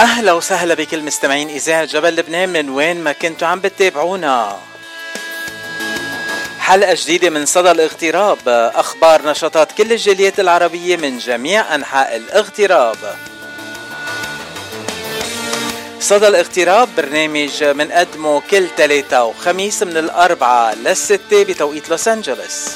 أهلا وسهلا بكل مستمعين إذاعة جبل لبنان من وين ما كنتوا عم بتتابعونا. حلقة جديدة من صدى الاغتراب. أخبار نشاطات كل الجاليات العربية من جميع أنحاء الاغتراب. صدى الاغتراب برنامج منقدمه كل ثلاثة وخميس من الأربعة للستة بتوقيت لوس أنجلوس.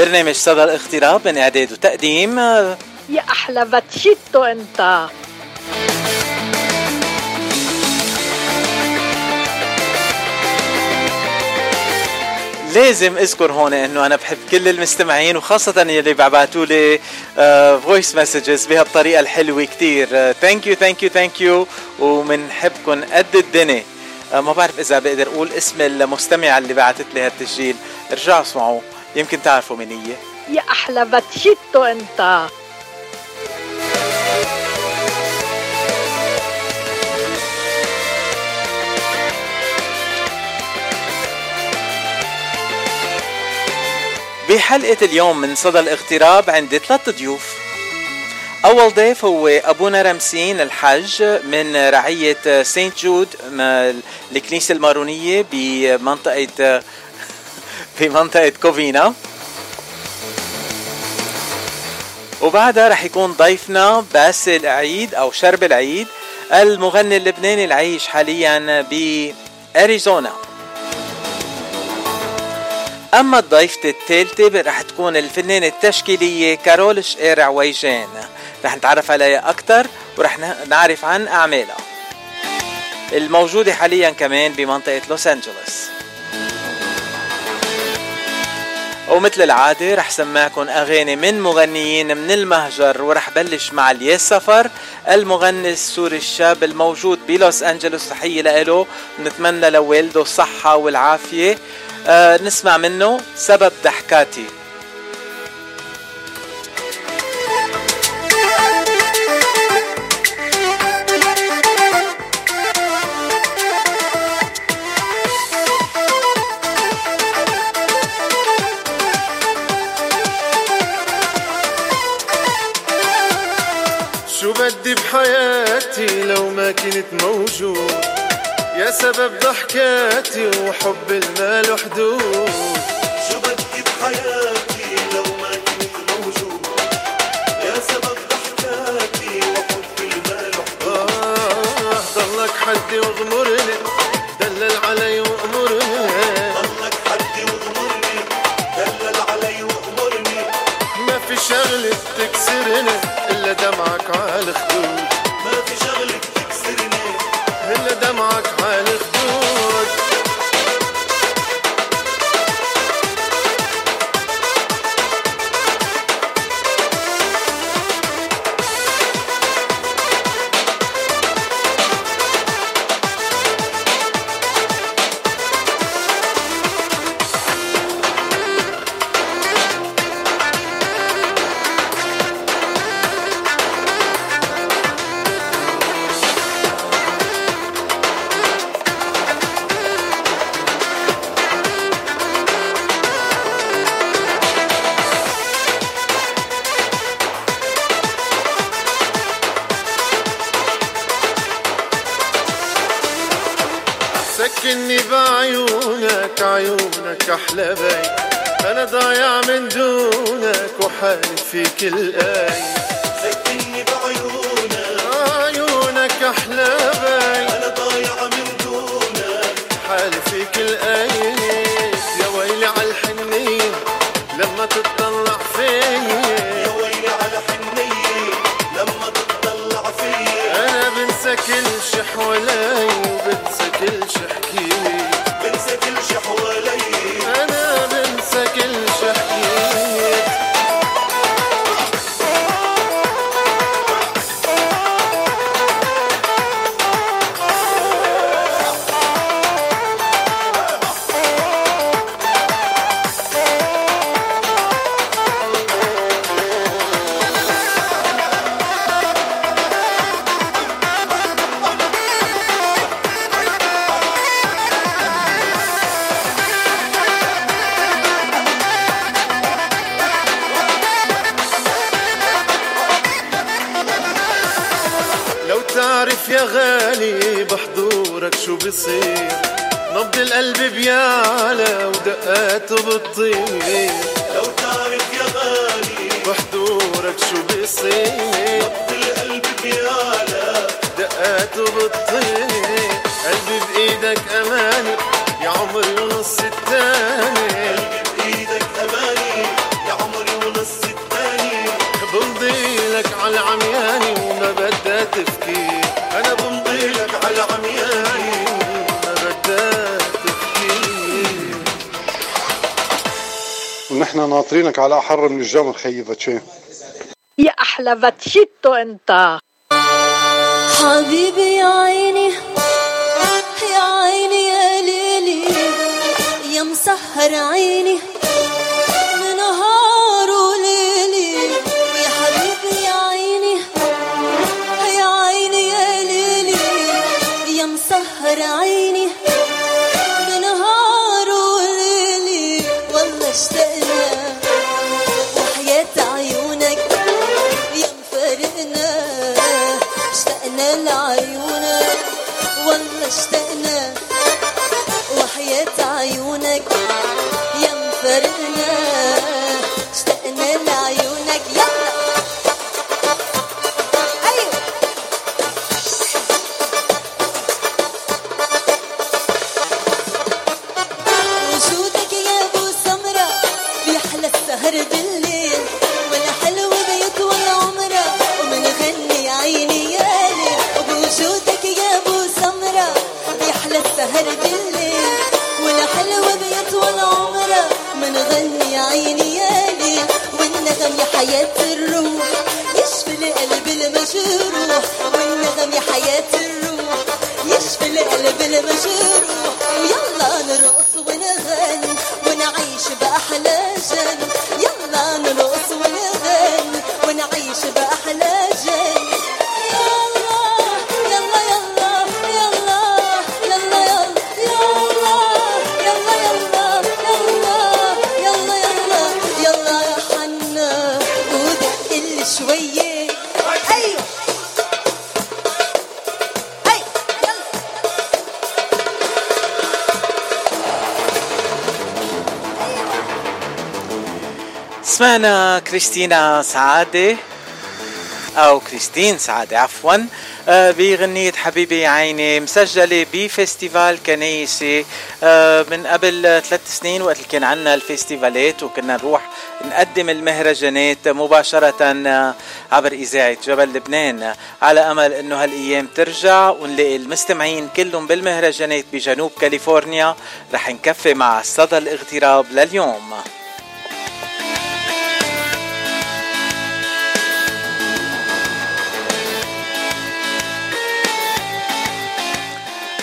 برنامج صدى الاغتراب من إعداد وتقديم يا أحلى باتشيتو أنت. لازم أذكر هون إنه أنا بحب كل المستمعين وخاصة يلي بيبعتوا لي voice messages بهالطريقة الحلوة كتير. thank you thank you thank you ومنحبكم قد الدنيا. آه، ما بعرف إذا بقدر أقول اسم المستمعة اللي بعثت لي هالتسجيل. ارجعوا اسمعوا. يمكن تعرفوا مين هي. يا أحلى باتشيتو أنت. بحلقة اليوم من صدى الاغتراب عندي ثلاث ضيوف. أول ضيف هو أبونا رمسين الحج من رعية سينت جود الكنيسة المارونية بمنطقة بمنطقة كوفينا. وبعدها رح يكون ضيفنا باسل عيد أو شرب العيد المغني اللبناني العايش حاليا بأريزونا. أما الضيفة الثالثة رح تكون الفنانة التشكيلية كارول شقير عويجان. رح نتعرف عليها أكثر ورح نعرف عن أعمالها. الموجودة حاليا كمان بمنطقة لوس أنجلوس. ومثل العادة رح سمعكم أغاني من مغنيين من المهجر ورح بلش مع الياس سفر المغني السوري الشاب الموجود بلوس أنجلوس تحية له نتمنى لوالده الصحة والعافية. آه نسمع منه سبب ضحكاتي. بدي بحياتي لو ما كنت موجود. يا سبب ضحكاتي وحب المال وحدود. شو بدي بحياتي لو ما كنت موجود. يا سبب ضحكاتي وحب المال وحدود. آه ضلك حدي واغمرني. دلل علي وامرني ضلك حدي واغمرني. دلل علي وامرني ما في شغلة تكسرني. دمعك على جامل خيي شوي يا أحلى فاتشيتو انت بيطول عمره منغني عيني يا ليل والنغم يا حياة الروح. يشفي القلب المجروح والنغم يا حياة الروح. يشفي القلب المجروح ويلا نرقص ونغني ونعيش بأحلى جن. يلا نرقص ونغني. سمعنا كريستينا سعادة أو كريستين سعادة عفوا. آه، بغنية حبيبي عيني مسجلة بفستيفال كنيسة. آه، من قبل ثلاث سنين وقت كان عنا الفستيفالات وكنا نروح نقدم المهرجانات مباشرة آه، عبر إذاعة جبل لبنان. على أمل أنه هالأيام ترجع ونلاقي المستمعين كلهم بالمهرجانات بجنوب كاليفورنيا رح نكفي مع صدى الاغتراب لليوم.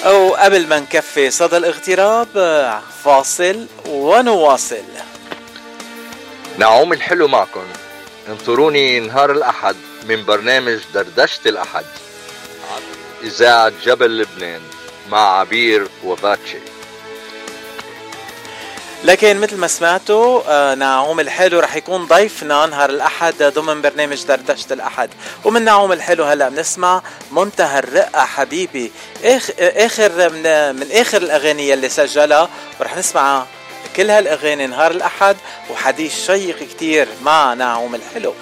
أو قبل ما نكفي صدى الاغتراب فاصل ونواصل. نعوم الحلو معكم. انطروني نهار الأحد من برنامج دردشة الأحد. إذاعة جبل لبنان مع عبير وباتشي. لكن مثل ما سمعتوا آه، نعوم الحلو رح يكون ضيفنا نهار الأحد ضمن برنامج دردشة الأحد. ومن نعوم الحلو هلا بنسمع منتهى الرقة حبيبي. آخ- آخر من, من آخر الأغاني اللي سجلها ورح نسمع كل هالأغاني نهار الأحد وحديث شيق كتير مع نعوم الحلو.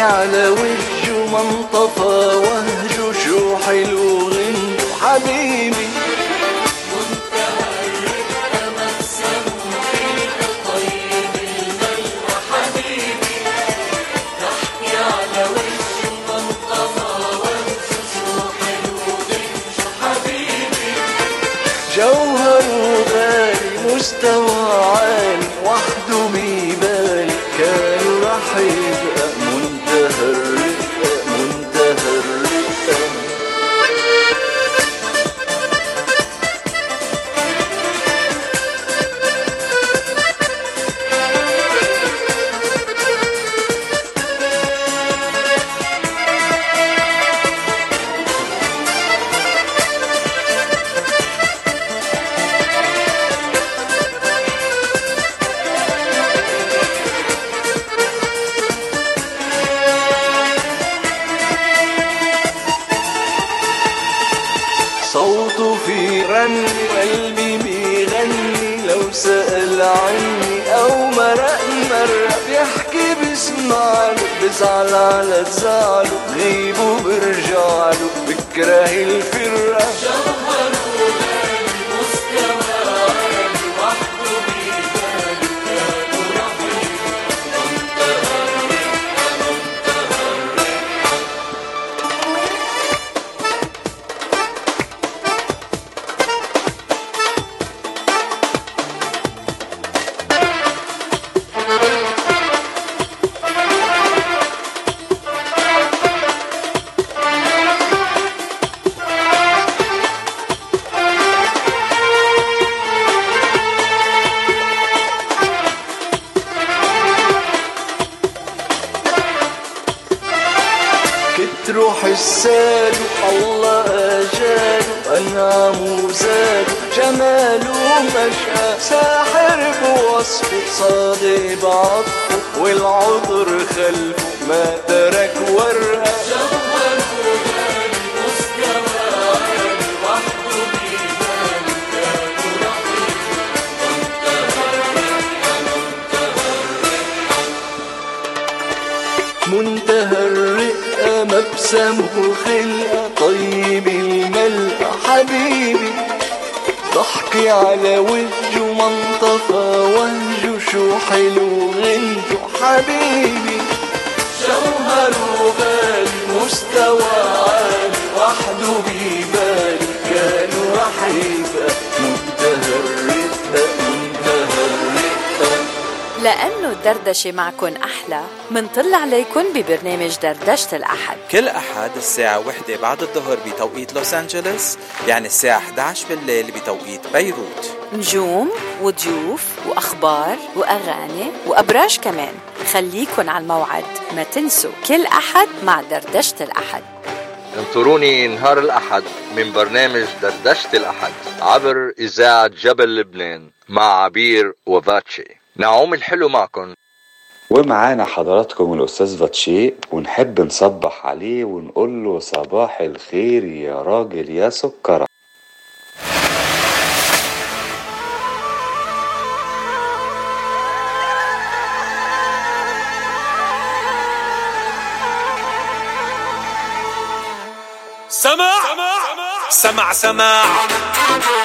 على وجهه منطفى وهجه شو حلو غنه حبيبي الدردشة معكن أحلى منطل عليكن ببرنامج دردشة الأحد. كل أحد الساعة وحدة بعد الظهر بتوقيت لوس أنجلوس يعني الساعة 11 بالليل بتوقيت بيروت. نجوم وضيوف وأخبار وأغاني وأبراج كمان. خليكن على الموعد ما تنسوا كل أحد مع دردشة الأحد. انطروني نهار الأحد من برنامج دردشة الأحد عبر إذاعة جبل لبنان مع عبير وفاتشي. نعوم الحلو معكم ومعانا حضراتكم الأستاذ فاتشي ونحب نصبح عليه ونقول له صباح الخير يا راجل يا سكرة. سمع سمع سمع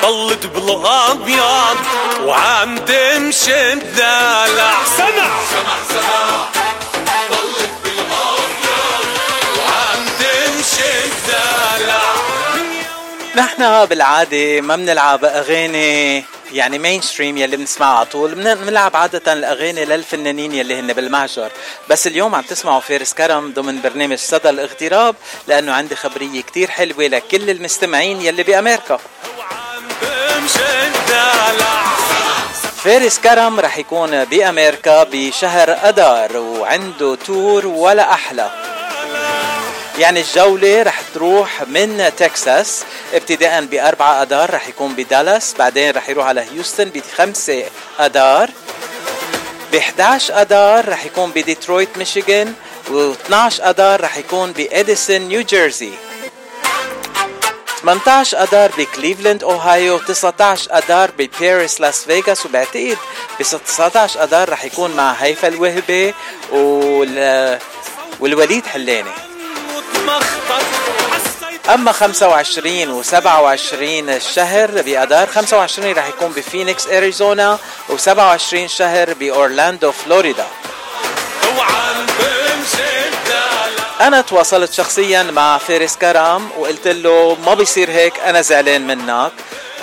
طلت بالأبيض وعم تمشي الدلع. سمع. سمع سمع طلت بالابيض وعم تمشي الدلع نحن بالعادة ما بنلعب أغاني يعني مين ستريم يلي بنسمعها على طول. بن- بنلعب عادة الأغاني للفنانين يلي هن بالمهجر. بس اليوم عم تسمعوا فارس كرم ضمن برنامج صدى الاغتراب لأنه عندي خبرية كتير حلوة لكل المستمعين يلي بأمريكا. فارس كرم رح يكون بأمريكا بشهر أدار وعنده تور ولا أحلى. يعني الجولة رح تروح من تكساس ابتداء بأربعة أدار رح يكون بدالاس بعدين رح يروح على هيوستن بخمسة أدار ب 11 أدار رح يكون بديترويت ميشيغان و12 آذار رح يكون بإديسون نيو جيرسي. 18 آذار بكليفلاند أوهايو 19 آذار بباريس لاس فيغاس وبعتقد ب 19 آذار رح يكون مع هيفا وهبي وال... والوليد حلاني اما 25 و27 الشهر بآذار 25 رح يكون بفينيكس اريزونا و27 شهر باورلاندو فلوريدا أنا تواصلت شخصيا مع فارس كرم وقلت له ما بيصير هيك أنا زعلان منك.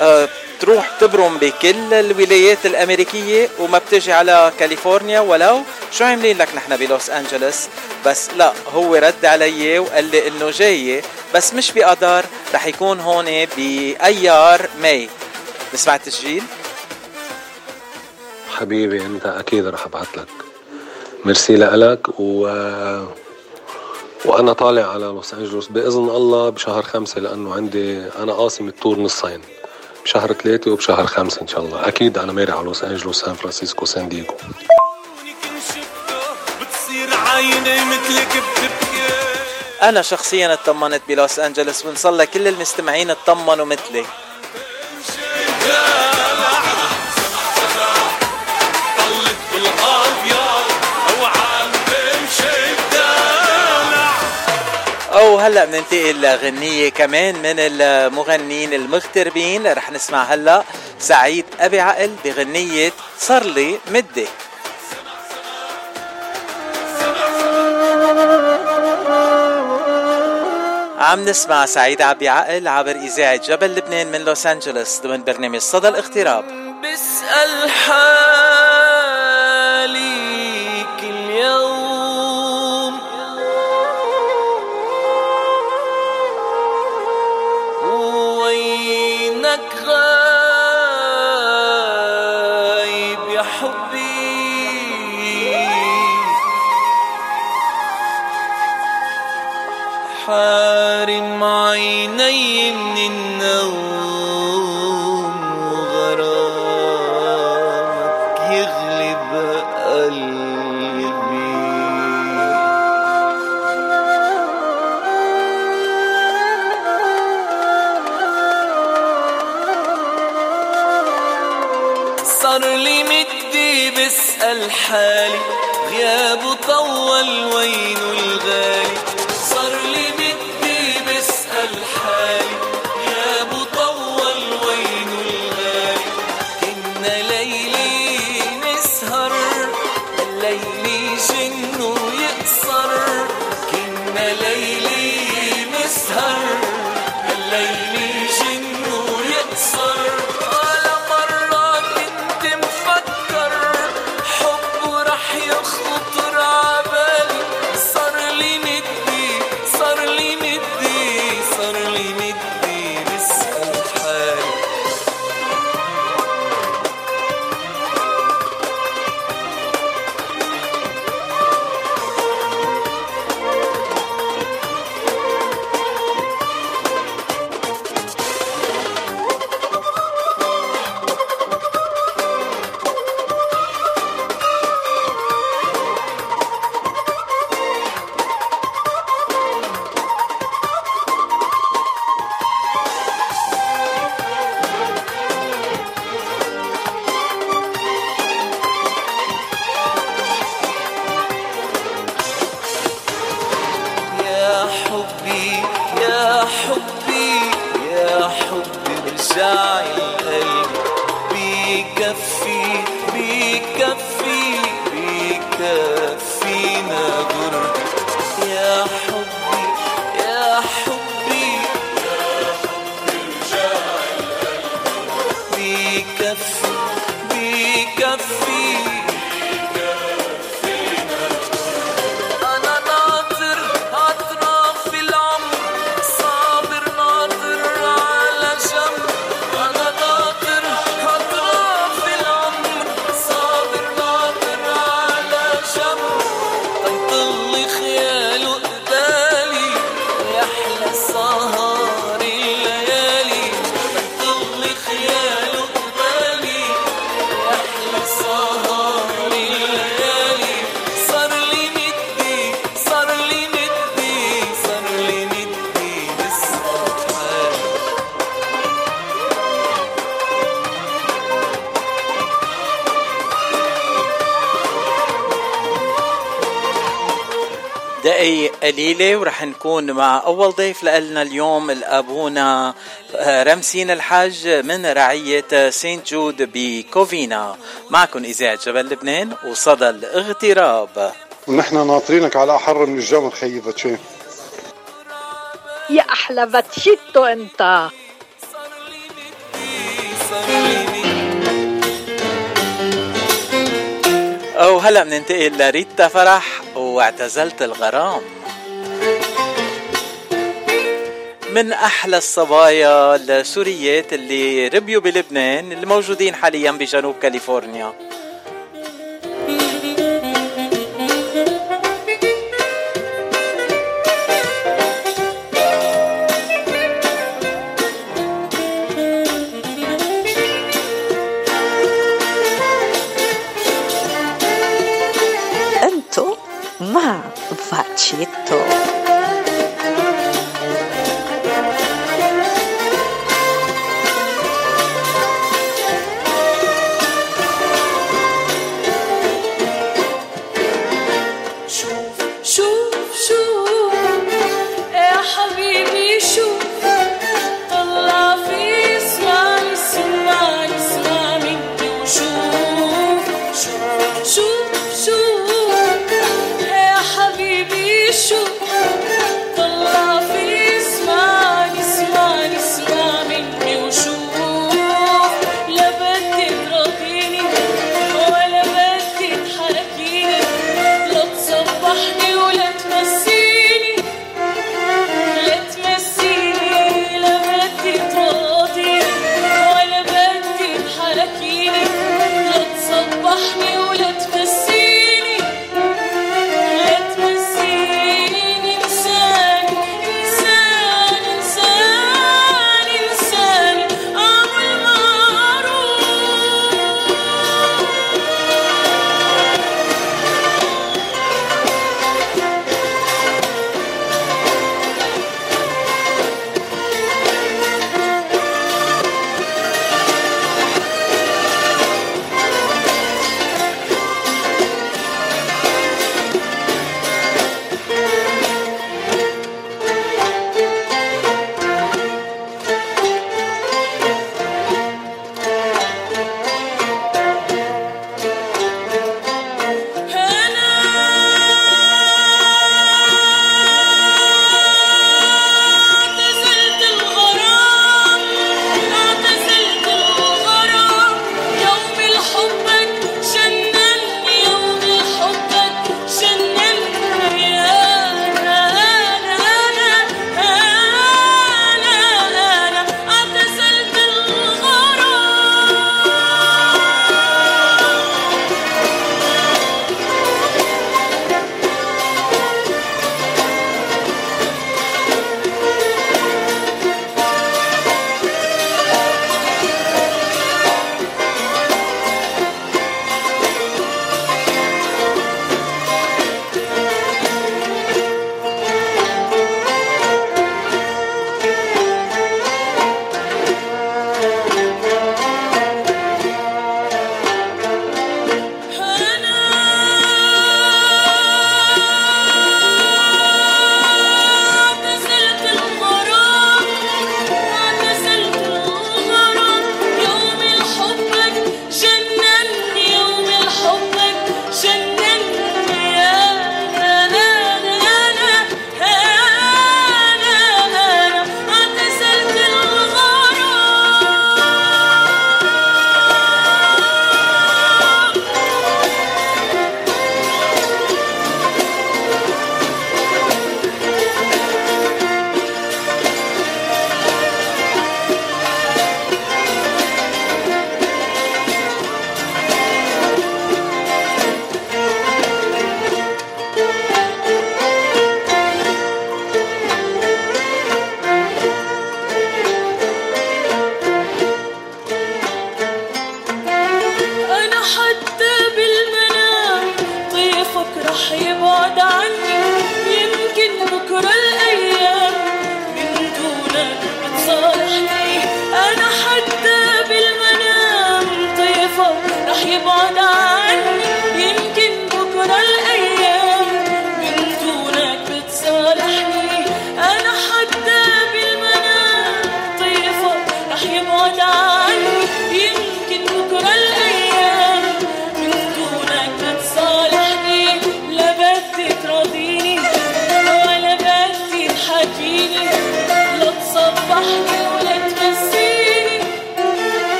أه تروح تبرم بكل الولايات الأمريكية وما بتجي على كاليفورنيا ولو. شو عاملين لك نحن بلوس أنجلوس؟ بس لا هو رد علي وقال لي إنه جاي بس مش بآذار رح يكون هون بأيار May. نسمع التسجيل حبيبي أنت أكيد رح أبعت لك. ميرسي لك و وأنا طالع على لوس أنجلوس بإذن الله بشهر خمسة لأنه عندي أنا قاسم ال tour نصين بشهر ثلاثة وبشهر خمسة إن شاء الله. أكيد أنا مارق على لوس أنجلوس سان فرانسيسكو سان دييغو. أنا شخصيا اطمنت بلوس أنجلوس وإن شاء الله كل المستمعين اطمنوا مثلي. وهلا بننتقل لغنية كمان من المغنيين المغتربين رح نسمع هلا سعيد أبي عقل بغنية صار لي مدة. عم نسمع سعيد عبي عقل عبر إذاعة جبل لبنان من لوس أنجلوس ضمن برنامج صدى الاغتراب. بسأل حالي حارم عيني من النوم مع أول ضيف لنا اليوم الأبونا آه، رمسين الحاج من رعية Saint Jude بكوفينا. معكم إذاعة جبل لبنان وصدى الاغتراب. ونحن ناطرينك على أحر من الجمر خيي باتشي يا أحلى باتشيتو أنت. أو هلا بننتقل لريتا فرح واعتزلت الغرام. من أحلى الصبايا السوريات اللي ربيوا بلبنان اللي موجودين حاليا بجنوب كاليفورنيا.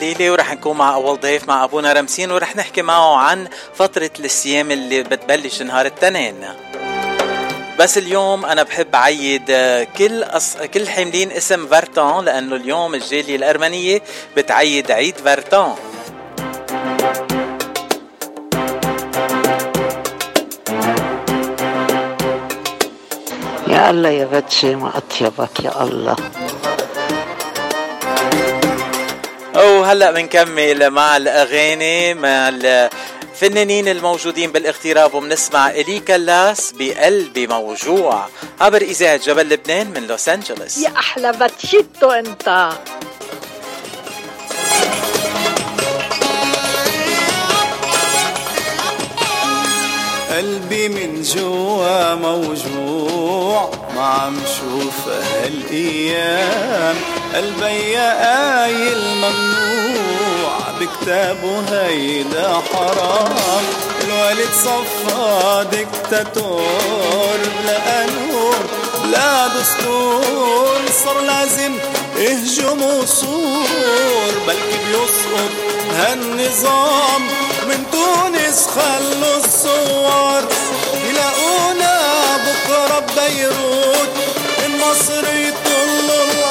قليلة ورح نكون مع أول ضيف مع أبونا رمسين ورح نحكي معه عن فترة الصيام اللي بتبلش نهار التنين. بس اليوم أنا بحب أعيد آه، كل أص... كل حاملين اسم فارتان لأنه اليوم الجالية الأرمنية بتعيد عيد فارتان يا الله يا بتشي ما أطيبك يا الله. وهلا بنكمل مع الأغاني مع الفنانين الموجودين بالاغتراب وبنسمع الي كلاس بقلبي موجوع عبر إذاعة جبل لبنان من لوس أنجلوس. يا أحلى باتشيتو أنت. قلبي من جوا موجوع ما عم شوف هالأيام. قلبي قايل ممنوع بكتابه هيدا حرام. الوالد صفى دكتاتور بلا قانون بلا دستور. صار لازم اهجم وصور بلكي بيسقط هالنظام؟ من تونس خلوا الصور. يلاقونا بكرة ببيروت المصر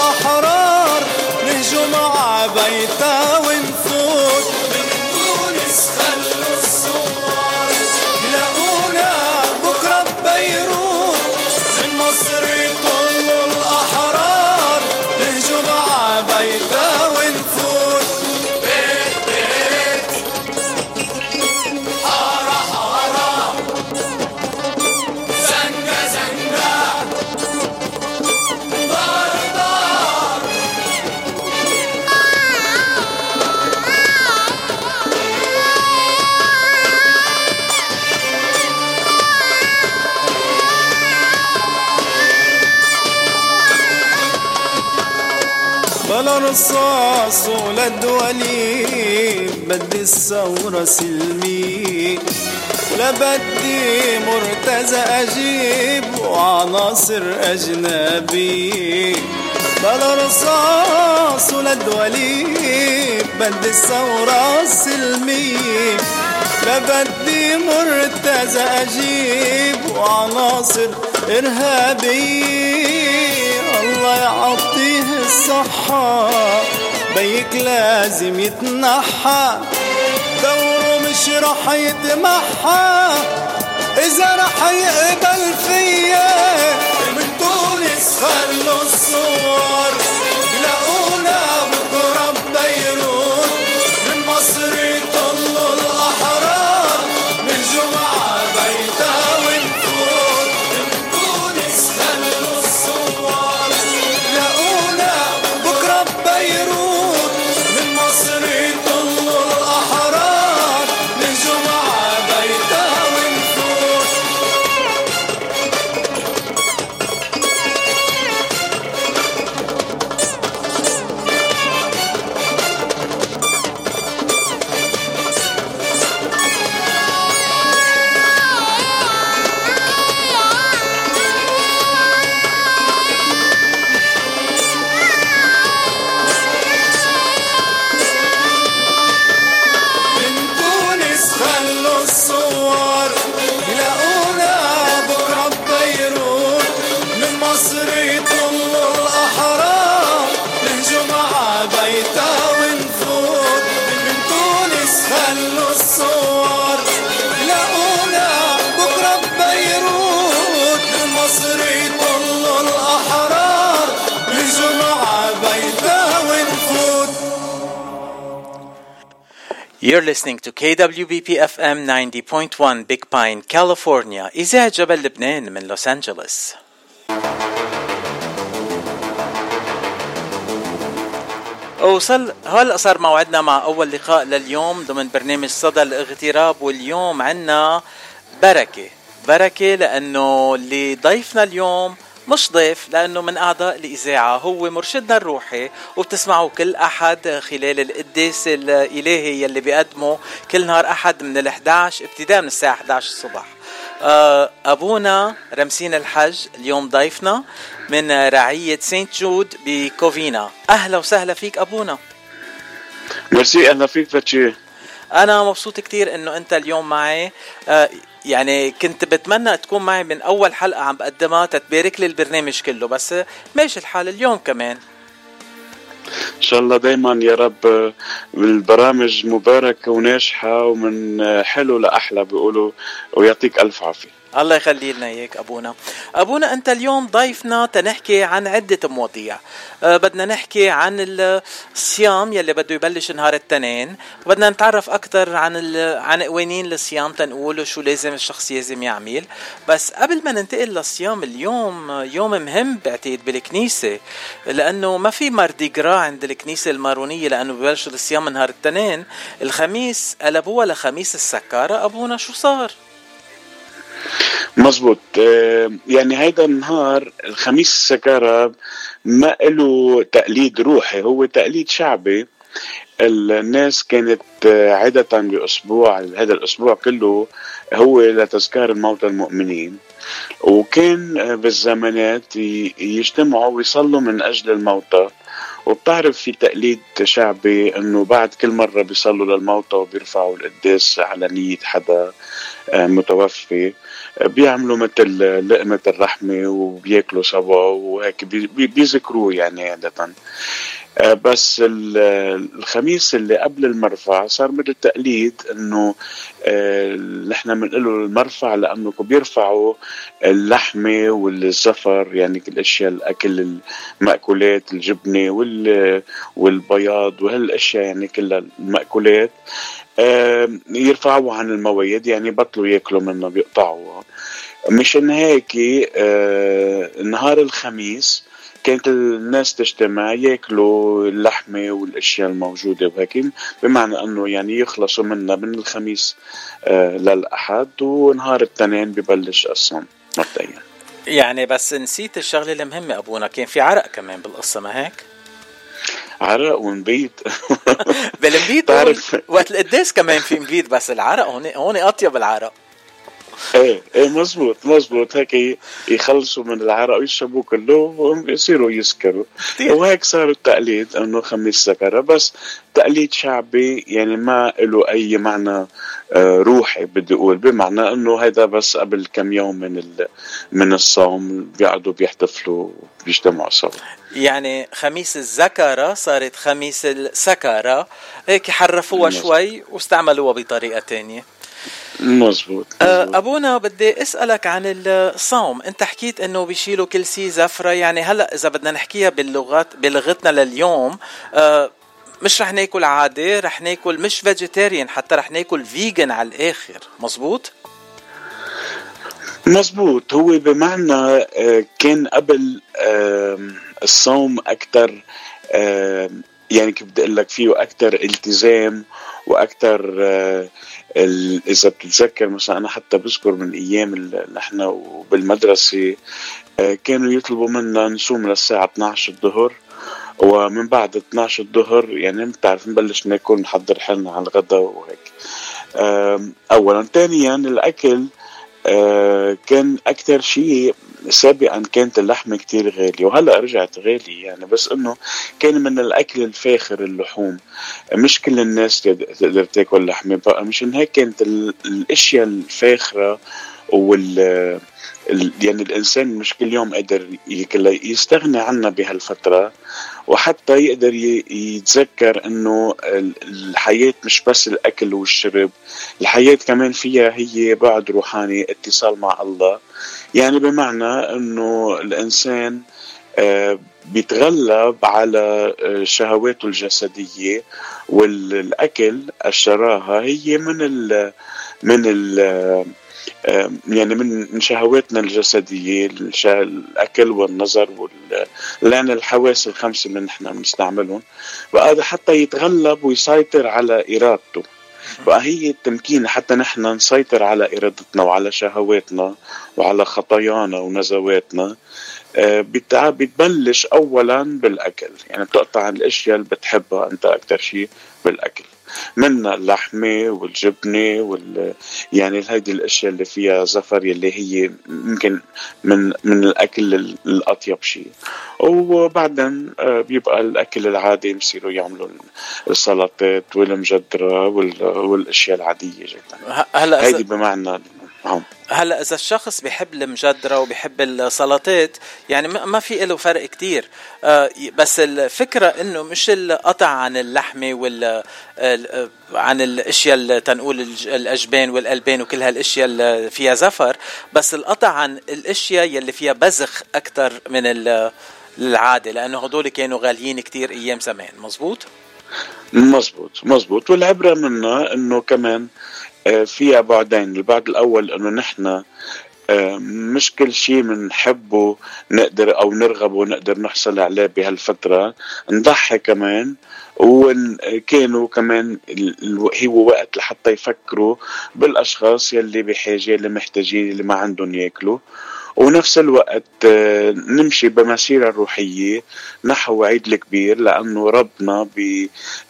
الأحرار نهجم عبيتها ونفوت رصاص ولا دولي بدي الثورة سلمي. ولا بدي مرتزى أجيب وعناصر أجنبي. بلا رصاص ولا دولي بدي الثورة السلمية لا بدي مرتزى أجيب وعناصر إرهابية الله يعطيه الصحة. بيك لازم يتنحى. دوره مش رح يتمحى. إذا رح يقبل فيا من تونس خلوا الصور KWBP FM 90.1 Big Pine, California. إذاعة جبل لبنان من لوس أنجلوس. وصل هلا صار موعدنا مع أول لقاء لليوم ضمن برنامج صدى الاغتراب واليوم عنا بركة بركة لأنه اللي ضيفنا اليوم مش ضيف لأنه من أعضاء الإذاعة هو مرشدنا الروحي وبتسمعوا كل أحد خلال القداس الإلهي يلي بيقدمه كل نهار أحد من ال 11 ابتداء من الساعة 11 الصبح. آه، أبونا رمسين الحج اليوم ضيفنا من رعية سانت جود بكوفينا. أهلا وسهلا فيك أبونا. ميرسي أهلا فيك فتشي أنا مبسوط كتير إنه أنت اليوم معي. آه، يعني كنت بتمنى تكون معي من أول حلقة عم بقدمها تتبارك لي البرنامج كله بس ماشي الحال اليوم كمان. إن شاء الله دايما يا رب البرامج مباركة وناجحة ومن حلو لأحلى بيقولوا ويعطيك ألف عافية. الله يخلي لنا إياك أبونا. أبونا أنت اليوم ضيفنا تنحكي عن عدة مواضيع. أه بدنا نحكي عن الصيام يلي بده يبلش نهار الاثنين بدنا نتعرف أكثر عن عن قوانين الصيام تنقول شو لازم الشخص لازم يعمل. بس قبل ما ننتقل للصيام اليوم يوم مهم بعتقد بالكنيسة لأنه ما في مارديغرا عند الكنيسة المارونية لأنه ببلشوا الصيام نهار الاثنين الخميس قلبوها لخميس السكاره أبونا شو صار؟ مزبوط يعني هيدا النهار الخميس السكارة ما له تقليد روحي هو تقليد شعبي. الناس كانت عادة بأسبوع هذا الأسبوع كله هو لتذكار الموتى المؤمنين. وكان بالزمانات يجتمعوا ويصلوا من أجل الموتى. وبتعرف في تقليد شعبي إنه بعد كل مرة بيصلوا للموتى وبيرفعوا القداس على نية حدا متوفي. بيعملوا مثل لقمة الرحمة وبياكلوا سوا وهيك بيذكروه يعني عادة. بس الخميس اللي قبل المرفع صار مثل تقليد إنه نحن بنقول له المرفع لأنه بيرفعوا اللحمة والزفر يعني كل الاشياء الأكل المأكولات الجبنة والبياض وهالأشياء يعني كلها المأكولات. يرفعوها عن المواد يعني بطلوا ياكلوا منها بيقطعوها مشان هيك نهار الخميس كانت الناس تجتمع ياكلوا اللحمة والأشياء الموجودة وهيك بمعنى إنه يعني يخلصوا منها من الخميس للأحد ونهار التنين ببلش الصوم مبدئيا يعني بس نسيت الشغلة المهمة أبونا كان في عرق كمان بالقصة ما هيك؟ عرق ونبيت بالمبيت تعرف وقت القداس كمان في مبيت بس العرق هون هون أطيب العرق. إيه إيه مزبوط مزبوط. هيك يخلصوا من العرق ويشربوا كله ويصيروا يسكروا. وهيك صار التقليد إنه خميس سكرة. بس تقليد شعبي يعني ما له أي معنى روحي بدي أقول. بمعنى إنه هيدا بس قبل كم يوم من من الصوم بيقعدوا بيحتفلوا بيجتمعوا سوا. يعني خميس الزكرة صارت خميس السكرة. هيك حرفوها شوي واستعملوها بطريقة تانية. مزبوط, أبونا بدي أسألك عن الصوم. أنت حكيت إنه بيشيلوا كل شي زفرة. يعني هلأ إذا بدنا نحكيها باللغات بلغتنا لليوم أه مش رح ناكل عادي رح ناكل مش vegetarian حتى رح ناكل vegan على الآخر. مزبوط مزبوط هو بمعنى كان قبل الصوم أكثر يعني كيف بدي أقول لك فيه أكثر التزام وأكثر إذا بتتذكر مثلا أنا حتى بذكر من أيام نحن وبالمدرسة كانوا يطلبوا منا نصوم للساعة 12 الظهر ومن بعد 12 الظهر يعني بتعرف نبلش ناكل نحضر حالنا على الغداء وهيك. اولا ثانيا الأكل كان أكثر شيء سابقا كانت اللحمة كتير غالية وهلأ رجعت غالية يعني بس إنه كان من الأكل الفاخر اللحوم. مش كل الناس تقدر تاكل لحمة بقى مشان هيك كانت الأشياء الفاخرة وال يعني الإنسان مش كل يوم قادر يستغني عنها بهالفترة وحتى يقدر يتذكر إنه الحياة مش بس الأكل والشرب الحياة كمان فيها هي بعد روحاني اتصال مع الله. يعني بمعنى إنه الإنسان بيتغلب على شهواته الجسدية والأكل الشراهة هي من ال من ال يعني من شهواتنا الجسدية الأكل والنظر وال لأن الحواس الخمسة اللي نحن بنستعملهم. بقى حتى يتغلب ويسيطر على إرادته. بقى هي التمكين حتى نحن نسيطر على إرادتنا وعلى شهواتنا وعلى خطايانا ونزواتنا. بتبلش أولا بالأكل. يعني بتقطع الأشياء اللي بتحبها أنت أكثر شيء بالأكل. منها اللحمة والجبنة وال يعني هيدي الأشياء اللي فيها زفر يلي هي يمكن من من الأكل الأطيب شيء وبعدين آه، بيبقى الأكل العادي بصيروا يعملوا السلطات والمجدرة والأشياء العادية جدا. هلأ هيدي بمعنى هلا إذا الشخص بيحب المجدرة وبيحب السلطات يعني ما في له فرق كتير. آه، بس الفكرة إنه مش القطع عن اللحمة وال عن الأشياء اللي تنقول الاجبان والالبان وكل هالأشياء اللي فيها زفر بس القطع عن الأشياء يلي فيها بزخ أكثر من العادة لأنه هدول كانوا غاليين كتير أيام زمان. مزبوط؟ مزبوط مزبوط. والعبرة منها إنه كمان آه، فيها بعدين. البعد الأول إنه نحن آه، مش كل شيء بنحبه نقدر أو نرغب ونقدر نحصل عليه بهالفترة. نضحي كمان وكانوا كمان هو وقت لحتى يفكروا بالأشخاص يلي بحاجة اللي محتاجين اللي ما عندهم ياكلوا. ونفس الوقت آه، نمشي بمسيرة روحية نحو عيد الكبير لأنه ربنا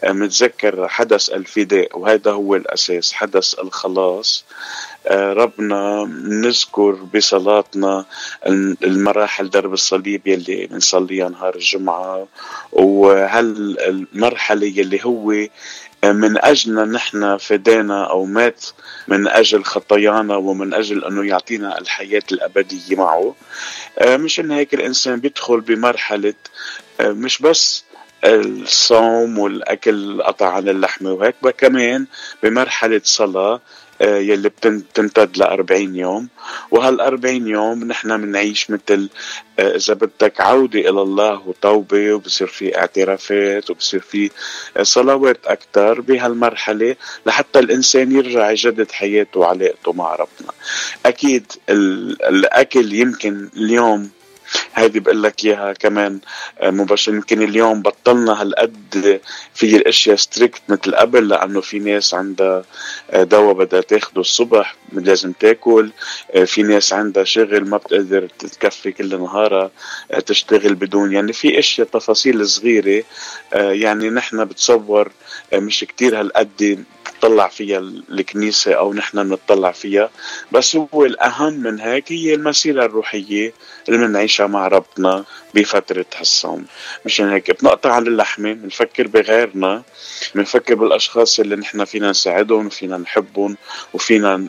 متذكر حدث الفداء وهذا هو الأساس حدث الخلاص. آه، ربنا نذكر بصلاتنا المراحل درب الصليب يلي بنصليها نهار الجمعة وهالمرحلة يلي هو من أجلنا نحن فدانا أو مات من أجل خطايانا ومن أجل أنه يعطينا الحياة الأبدية معه. آه، مشان هيك الإنسان بيدخل بمرحلة آه، مش بس الصوم والأكل قطع عن اللحمة وهيك كمان بمرحلة صلاة. آه، يلي بتمتد ل 40 يوم. وهال 40 يوم نحن بنعيش مثل آه، إذا بدك عودة إلى الله وتوبة وبصير في اعترافات وبصير في آه، صلوات أكثر بهالمرحلة لحتى الإنسان يرجع يجدد حياته وعلاقته مع ربنا. أكيد الأكل يمكن اليوم هيدي بقول لك إياها كمان آه، مباشر يمكن اليوم بطلنا هالقد في الأشياء ستريكت مثل قبل لأنه في ناس عندها آه، دواء بدها تاخده الصبح لازم تاكل. آه، في ناس عندها شغل ما بتقدر تكفي كل نهارها تشتغل بدون. يعني في أشياء تفاصيل صغيرة يعني نحن بتصور مش كتير هالقد نطلع فيها الكنيسة أو نحن نطلع فيها. بس هو الأهم من هيك هي المسيرة الروحية اللي بنعيشها مع ربنا بفترة هالصوم. مشان هيك بنقطع عن اللحمة بنفكر بغيرنا بنفكر بالأشخاص اللي نحن فينا نساعدهم وفينا نحبهم وفينا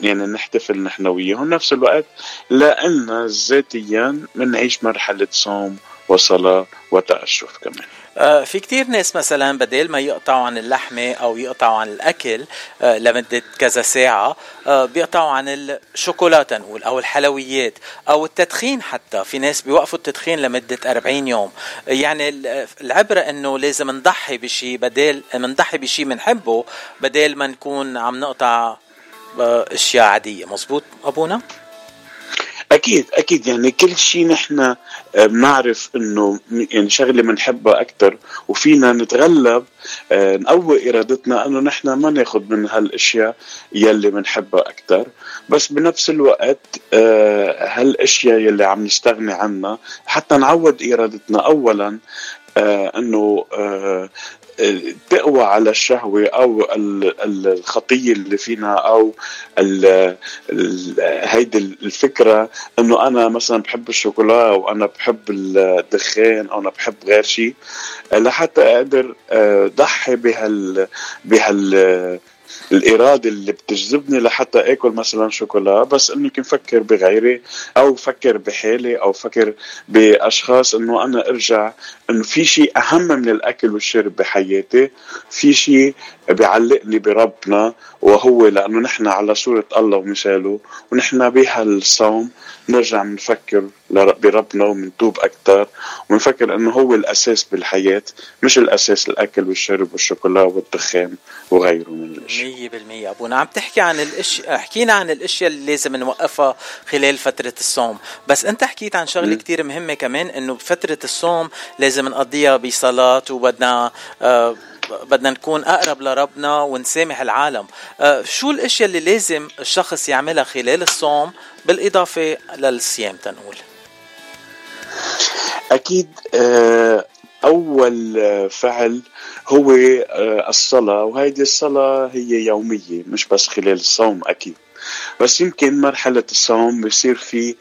يعني نحتفل نحن وياهم. نفس الوقت لأن ذاتيا بنعيش مرحلة صوم وصلاة وتأشف كمان. في كتير ناس مثلا بدل ما يقطعوا عن اللحمة أو يقطعوا عن الأكل آه، لمدة كذا ساعة آه، بيقطعوا عن الشوكولاتة نقول أو الحلويات أو التدخين حتى. في ناس بيوقفوا التدخين لمدة 40 يوم. يعني العبرة إنه لازم نضحي بشيء بدل نضحي بشيء بنحبه بدل ما نكون عم نقطع أشياء عادية. مزبوط أبونا؟ أكيد أكيد. يعني كل شيء نحن آه، بنعرف إنه يعني شغلة بنحبها أكثر وفينا نتغلب آه، نقوي إرادتنا إنه نحن ما ناخذ من هالأشياء يلي بنحبها أكثر بس بنفس الوقت آه، هالأشياء يلي عم نستغني عنها حتى نعود إرادتنا اولا إنه تقوى على الشهوة أو الخطية اللي فينا أو هيدي الفكرة إنه أنا مثلا بحب الشوكولا أو أنا بحب الدخان أو أنا بحب غير شيء لحتى أقدر آه، ضحي بهال بهال الإرادة اللي بتجذبني لحتى آكل مثلا شوكولا بس إنه يمكن فكر بغيري أو فكر بحالي أو فكر بأشخاص إنه أنا أرجع إنه في شيء أهم من الأكل والشرب بحياتي في شيء بيعلقني بربنا وهو لأنه نحن على صورة الله ومثاله ونحن بهالصوم نرجع نفكر بربنا ومنتوب أكثر ونفكر إنه هو الأساس بالحياة مش الأساس الأكل والشرب والشوكولا والدخان وغيره من الأشياء. 100% أبونا عم تحكي عن الاشياء حكينا عن الأشياء اللي لازم نوقفها خلال فترة الصوم. بس أنت حكيت عن شغلة كتير مهمة كمان إنه بفترة الصوم لازم نقضيها بصلاة وبدنا آه بدنا نكون أقرب لربنا ونسامح العالم. آه شو الأشياء اللي لازم الشخص يعملها خلال الصوم؟ بالإضافة للصيام تنقول. أكيد آه أول آه، فعل هو آه، الصلاة وهيدي الصلاة هي يومية مش بس خلال الصوم أكيد. بس يمكن مرحلة الصوم بصير في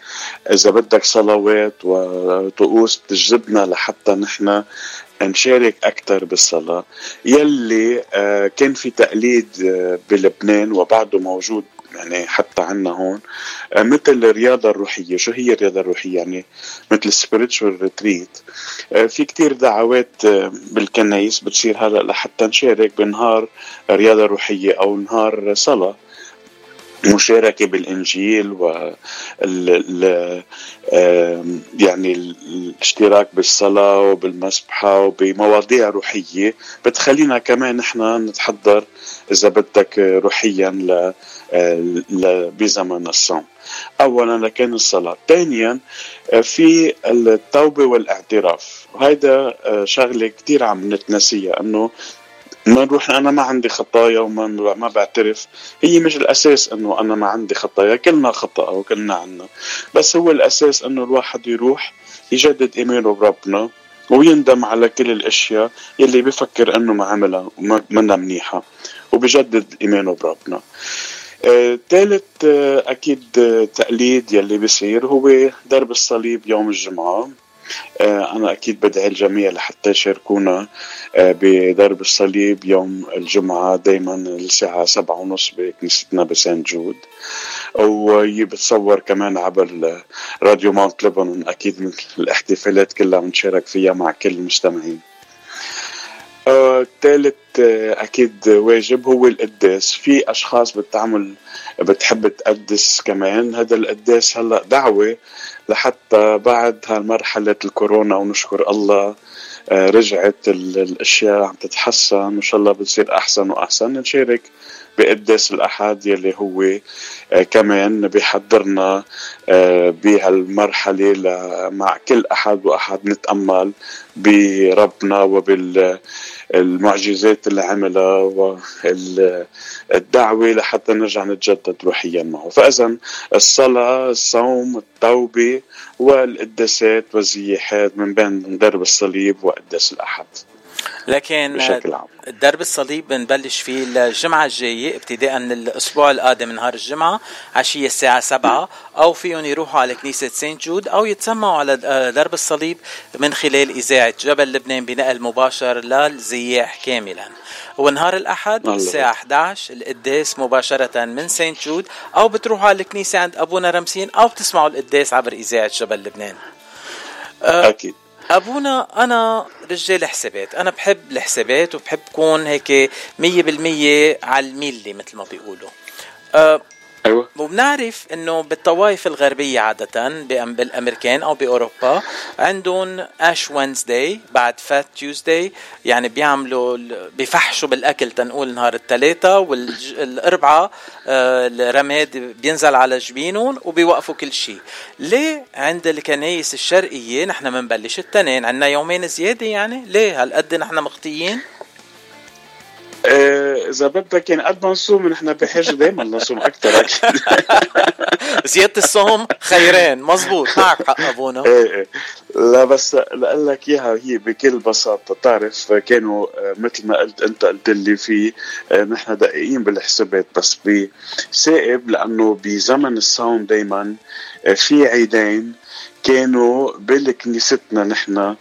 إذا بدك صلوات وطقوس تجذبنا لحتى نحن نشارك أكثر بالصلاة. يلي كان في تقليد بلبنان وبعده موجود يعني حتى عنا هون. آه، مثل الرياضة الروحية شو هي الرياضة الروحية؟ يعني مثل spiritual retreat. في كتير دعوات بالكنايس بتصير هلأ لحتى نشارك بنهار رياضة روحية أو نهار صلاة. مشاركة بالإنجيل و يعني الاشتراك بالصلاة وبالمسبحة وبمواضيع روحية. بتخلينا كمان نحن نتحضر إذا بدك روحيا ل بزمن الصوم. اولا لكن الصلاة. ثانيا في التوبة والاعتراف. وهيدا شغلة كثير عم نتنسيها إنه ما نروح أنا ما عندي خطايا وما ما بعترف. هي مش الأساس إنه أنا ما عندي خطايا كلنا خطأ وكلنا عنا. بس هو الأساس إنه الواحد يروح يجدد ايمانه بربنا ويندم على كل الأشياء يلي بفكر إنه ما عملها ومنا منيحة وبجدد ايمانه بربنا. ثالث آه, آه, أكيد آه, تقليد يلي بيصير هو درب الصليب يوم الجمعة. أنا أكيد بدعي الجميع لحتى يشاركونا آه، بدرب الصليب يوم الجمعة دايما الساعة سبعة ونص بكنيستنا بسان جود. وبتصور كمان عبر راديو ماونت لبنان أكيد من الاحتفالات كلها بنشارك فيها مع كل المستمعين. ثالث آه أكيد واجب هو القداس في أشخاص بتعمل بتحب تقدس كمان. هذا القداس هلأ دعوة لحتى بعد هالمرحلة الكورونا ونشكر الله آه، رجعت الأشياء عم تتحسن. وإن شاء الله بتصير أحسن وأحسن. نشارك بقداس الاحد يلي هو آه، كمان بيحضرنا آه، بهالمرحلة مع كل أحد وأحد نتأمل بربنا وبال المعجزات اللي عملها والدعوة لحتى نرجع نتجدد روحيا معه. فإذا الصلاة الصوم التوبة والقداسات والزياحات من بين درب الصليب وقداس الأحد. لكن بشكل عام. درب الصليب بنبلش فيه الجمعة الجاية ابتداء من الأسبوع القادم نهار الجمعة عشية الساعة سبعة أو فيهم يروحوا على كنيسة سانت جود أو يتسمعوا على درب الصليب من خلال إذاعة جبل لبنان بنقل مباشر للزياح كاملا. ونهار الأحد الساعة 11 القداس مباشرة من سانت جود أو بتروحوا على الكنيسة عند أبونا رمسين أو بتسمعوا القداس عبر إذاعة جبل لبنان. أكيد. أبونا أنا رجال حسابات. أنا بحب الحسابات وبحب كون هيك مية بالمية على الميلي مثل ما بيقولوا. أه أيوه. وبنعرف إنه بالطوائف الغربية عادة بالأمريكان أو بأوروبا عندهم Ash Wednesday بعد Fat Tuesday يعني بيعملوا بيفحشوا بالأكل تنقول نهار الثلاثاء والاربعاء آه، الرماد بينزل على جبينهم وبيوقفوا كل شيء. ليه عند الكنايس الشرقية نحن بنبلش التنين؟ عندنا يومين زيادة يعني؟ ليه؟ هالقد نحن مخطيين إذا بدك يعني قد ما نصوم نحن بحاجه دائما نصوم أكثر أكيد. زيادة الصوم خيرين. مزبوط معك حق أبونا. إيه إيه. لا بس لأقول لك إياها هي بكل بساطة. تعرف كانوا آه، مثل ما قلت أنت قلت لي في آه، نحن دقيقين بالحسابات بس بسائب لأنه بزمن الصوم دائما في عيدين. كانوا بالكنيستنا نحن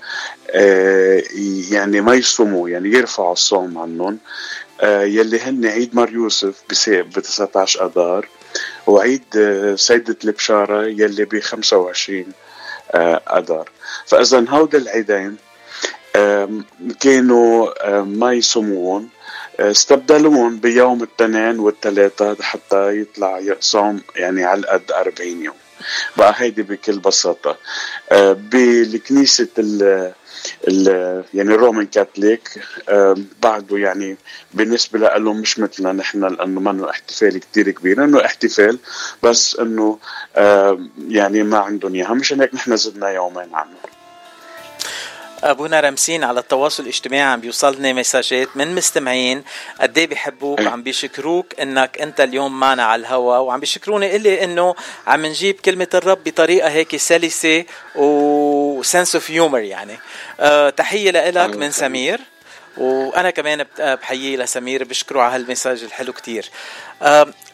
آه، يعني ما يصوموا يعني يرفعوا الصوم عنهم. آه، يلي هن عيد مار يوسف ب 19 آذار وعيد آه، سيدة البشارة يلي ب 25 آذار. فإذا هود العيدين كانوا ما يصومون استبدلوهم بيوم الاثنين والثلاثاء حتى يطلع صوم يعني على قد 40 يوم. بقى هيدي بكل بساطة. بالكنيسة يعني الرومان كاثوليك بعده يعني بالنسبة لهم مش مثلنا نحن لأنه منه احتفال كتير كبير إنه احتفال بس إنه يعني ما عندهم إياها. مشان هيك نحن زدنا يومين عنه أبونا رمسين على التواصل الاجتماعي عم بيوصلني مساجات من مستمعين قد إيه بيحبوك وعم بيشكروك إنك أنت اليوم معنا على الهواء وعم بيشكروني إلي إنه عم نجيب كلمة الرب بطريقة هيك سلسة و sense of humor يعني. أه تحية لك من سمير. وأنا كمان بحيي لسمير بشكره على هال message الحلو كتير.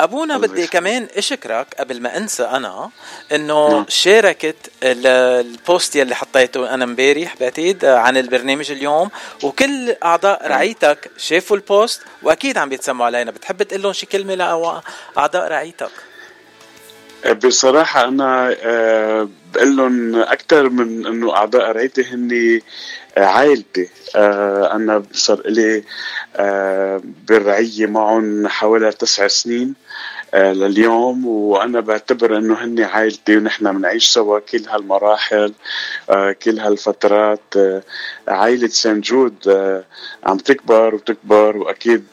أبونا بدي كمان أشكرك قبل ما أنسى أنا إنه نعم. شاركت ال post يلي حطيته أنا امبارح بعتقد عن البرنامج اليوم. وكل أعضاء رعيتك شافوا ال post وأكيد عم بيتسمعوا علينا. بتحب تقول لهم شي كلمة لاعضاء رعيتك؟ بصراحة أنا آه، بقول لهم أكثر من إنه أعضاء رعيتي هني عائلتي آه، أنا صار لي آه، بالرعية معهم حوالي تسع سنين. آه، لليوم وأنا بعتبر إنه هن عائلتي ونحن بنعيش سوا كل هالمراحل آه، كل هالفترات. آه، عائلة سان جود عم تكبر وتكبر وأكيد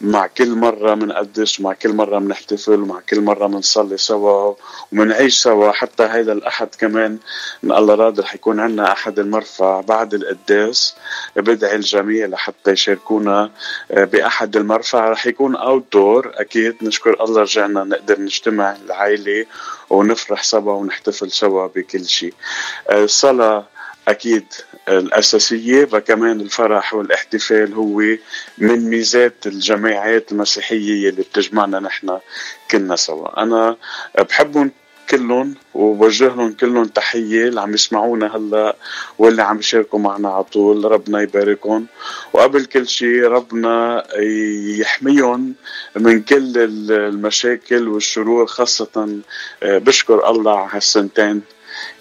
مع كل مرة بنقدس ومع كل مرة بنحتفل ومع كل مرة بنصلي سوا وبنعيش سوا. حتى هذا الأحد كمان إن الله راضي رح يكون عندنا أحد المرفع بعد القداس بدعي الجميع لحتى يشاركونا بأحد المرفع رح يكون اوت دور أكيد نشكر الله رجعنا نقدر نجتمع العائلة ونفرح سوا ونحتفل سوا بكل شيء. الصلاة أكيد الأساسية وكمان الفرح والاحتفال هو من ميزات الجماعات المسيحية اللي بتجمعنا نحن كلنا سوا. أنا بحبهم كلهم وبوجه لهم كلهم تحية اللي عم يسمعونا هلا واللي عم يشاركوا معنا على طول. ربنا يباركهم. وقبل كل شيء ربنا يحميهم من كل المشاكل والشرور خاصة آه، بشكر الله على هالسنتين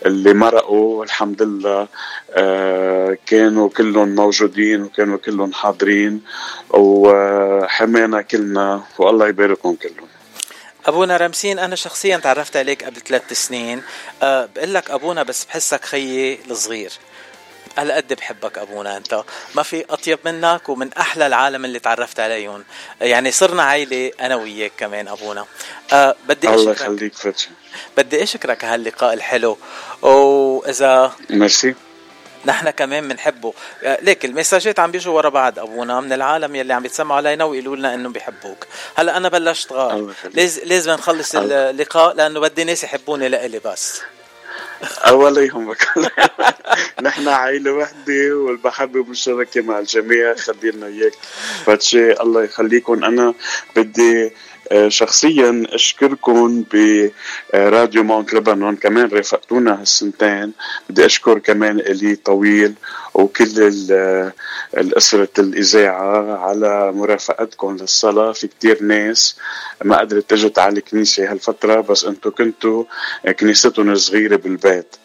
اللي مرقوا. والحمد لله آه، كانوا كلهم موجودين وكانوا كلهم حاضرين. وحمانا كلنا والله يباركهم كلهم. أبونا رمسين أنا شخصيا تعرفت عليك قبل ثلاث سنين. أه بقول لك أبونا بس بحسك خيي الصغير. هالقد بحبك أبونا أنت. ما في أطيب منك ومن أحلى العالم اللي تعرفت عليهم. يعني صرنا عائله أنا وياك كمان أبونا. أه بدي الله يخليك فتشي بدي أشكرك هاللقاء الحلو. وإذا ميرسي نحن كمان بنحبه. ليك المساجات عم بيجوا ورا بعض. أبونا من العالم يلي عم يتسمعوا علينا ويقولوا لنا إنه بيحبوك. هلأ أنا بلشت غار. لازم لازم نخلص اللقاء لأنه بدي ناس يحبوني لإلي بس. ولا يهمك. نحن عائلة وحدة والمحبة والمشاركة مع الجميع. خلينا إياك. فاتشي الله يخليكم. أنا بدي آه، شخصيا أشكركم براديو ماونت لبنان. كمان رافقتونا هالسنتين. بدي أشكر كمان إلي طويل وكل الأسرة الإذاعة على مرافقتكم للصلاة. في كتير ناس ما قدرت تجت على الكنيسة هالفترة بس انتو كنتوا كنيستهم صغيرة بالبيت.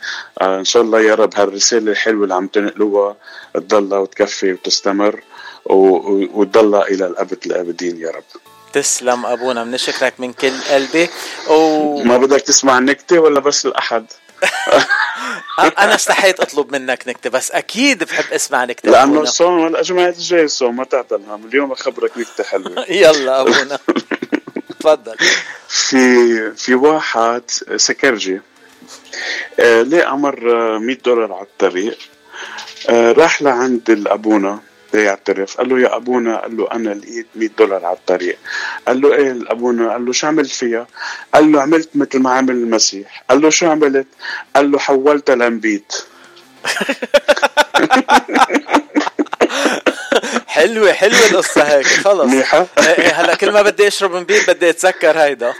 آه، إن شاء الله يا رب هالرسالة الحلوة اللي عم تنقلوها تضلها وتكفي وتستمر وتضلها إلى الأبد الآبدين يا رب. تسلم أبونا بنشكرك من كل قلبي. و... ما بدك تسمع نكتة ولا بس الأحد؟ أنا استحيت أطلب منك نكتة بس أكيد بحب أسمع نكتة لأنه الصوم ولا الجمعه الجاي الصوم ما تعطل هم اليوم أخبرك نكتة حلوة. يلا أبونا. تفضل. في في واحد سكرجي. آه لقى مر 100 دولار على الطريق. آه راح لعند الأبونا. يعترف. قال له يا أبونا قال له أنا لقيت 100 دولار على الطريق. قال له إيه ابونا قال له شو عملت فيها؟ قال له عملت مثل ما عمل المسيح. قال له شو عملت؟ قال له حولتها لنبيت حلوة حلوة القصة هيك. خلص. منيحة؟ إيه، إيه، هلا كل ما بدي أشرب نبيت بدي اتذكر هيدا.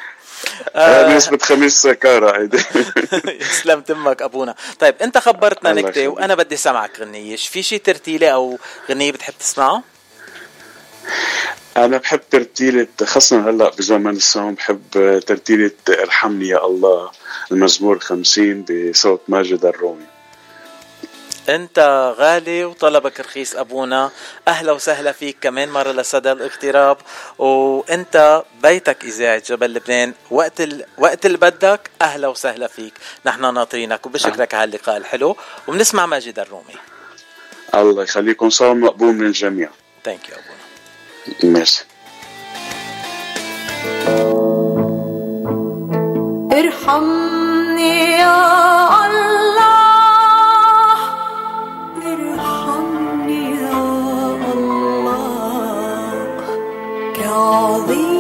نسبة خميس سكارة هيدي يسلم تمك أبونا. طيب أنت خبرتنا نكتة وأنا بدي سمعك غنية. في شي ترتيلة أو غنية بتحب تسمعه؟ أنا بحب ترتيلة خاصة هلأ بزمن الصوم بحب ترتيلة ارحمني يا الله المزمور خمسين بصوت ماجد الرومي. أنت غالي وطلبك رخيص أبونا. أهلا وسهلا فيك كمان مرة لسدى الاغتراب وأنت بيتك إذاعة جبل لبنان. وقت ال... وقت اللي بدك أهلا وسهلا فيك. نحن ناطرينك وبشكرك على اللقاء الحلو. وبنسمع ماجدة الرومي. الله يخليكم صار مقبول من الجميع. thank you أبونا. ميرسي. ارحمني يا الله. all the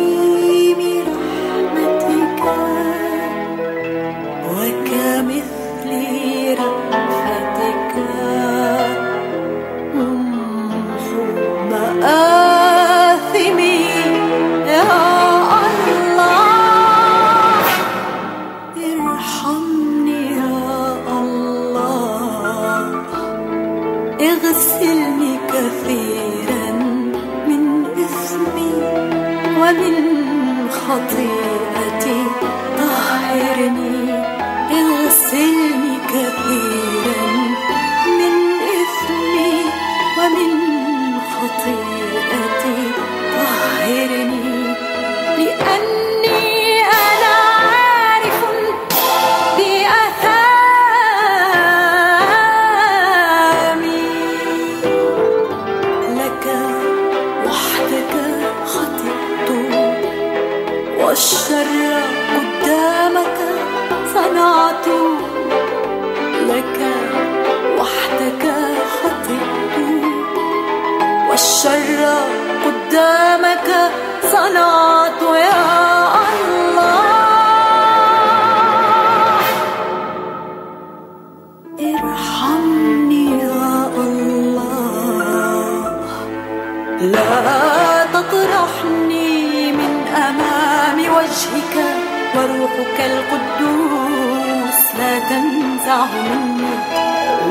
وروحك القدوس لا تنزعه مني.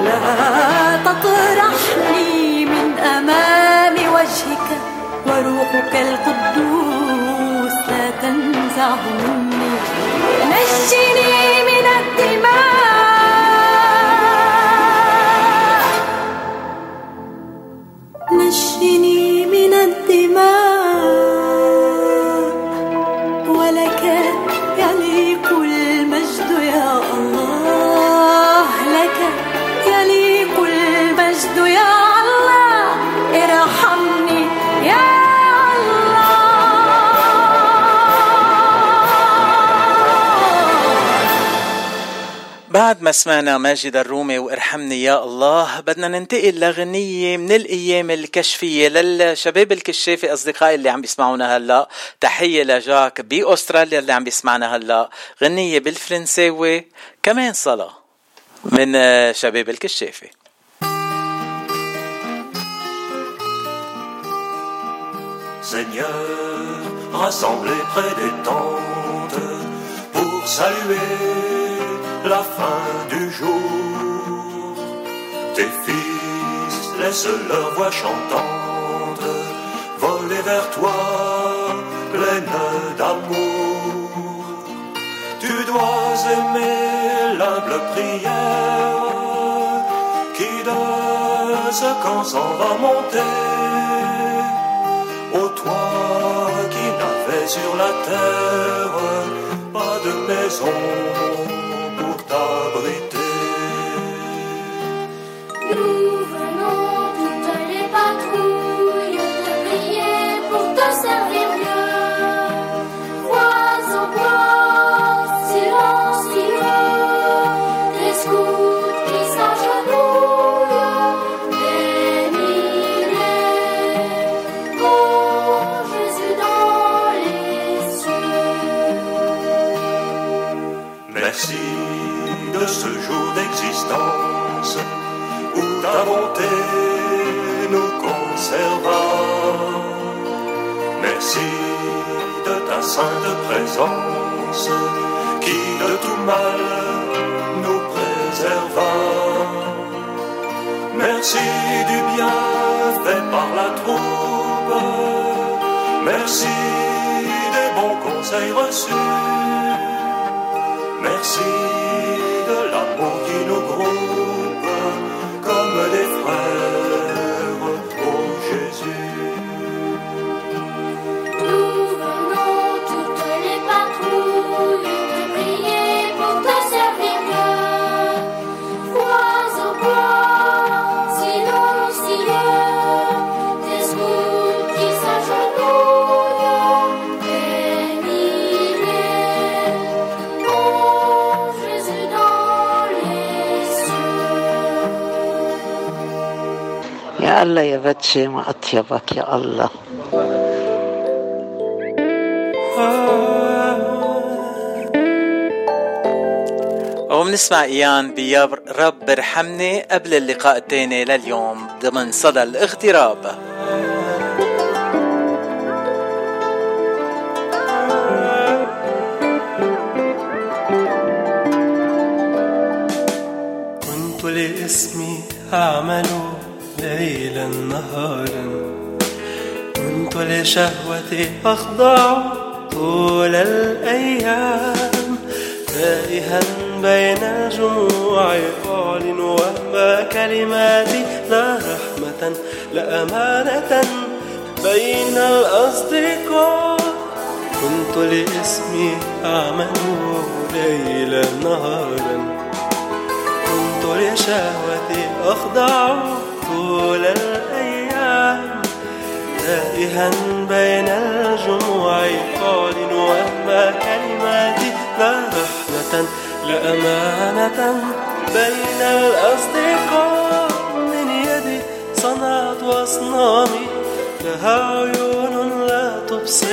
لا تطرحني من أمام وجهك وروحك القدوس لا تنزعه مني. نجني من الدماء بعد ما سمعنا ماجد الرومي وارحمني يا الله. بدنا ننتقل لغنية من الأيام الكشفية للشباب الكشافي أصدقائي اللي عم بيسمعونا هلأ. تحية لجاك بأستراليا اللي عم بيسمعنا هلأ. غنية بالفرنساوي. كمان صلاة من شباب الكشافي. Seigneur, rassemblés près des tentes pour saluer la fin du jour. Tes fils laissent leur voix chantante voler vers toi, pleine d'amour. Tu dois aimer l'humble prière qui danse quand s'en va monter. Ô toi qui n'avais sur la terre pas de maison stabilité. Sainte présence qui de tout mal nous préserva. Merci du bien fait par la troupe. Merci des bons conseils reçus. Merci ما أطيبك يا الله وبنسمع إيان بيا رب ارحمني قبل اللقاء التاني لليوم ضمن صدى الاغتراب. كنت لاسمي أعمل ليلا نهارا. كنت لشهوتي أخضع طول الأيام. تائها بين الجموع أعلن وهم كلماتي لا رحمة لا أمانة بين الأصدقاء كنت لاسمي أعمل ليلا نهارا. كنت لشهوتي أخضع طول الأيام تائها بين الجموع أعلن وهم كلماتي لا رحمة لا أمانة بين الأصدقاء من يدي صنعت أصنامي لها عيون لا تبصر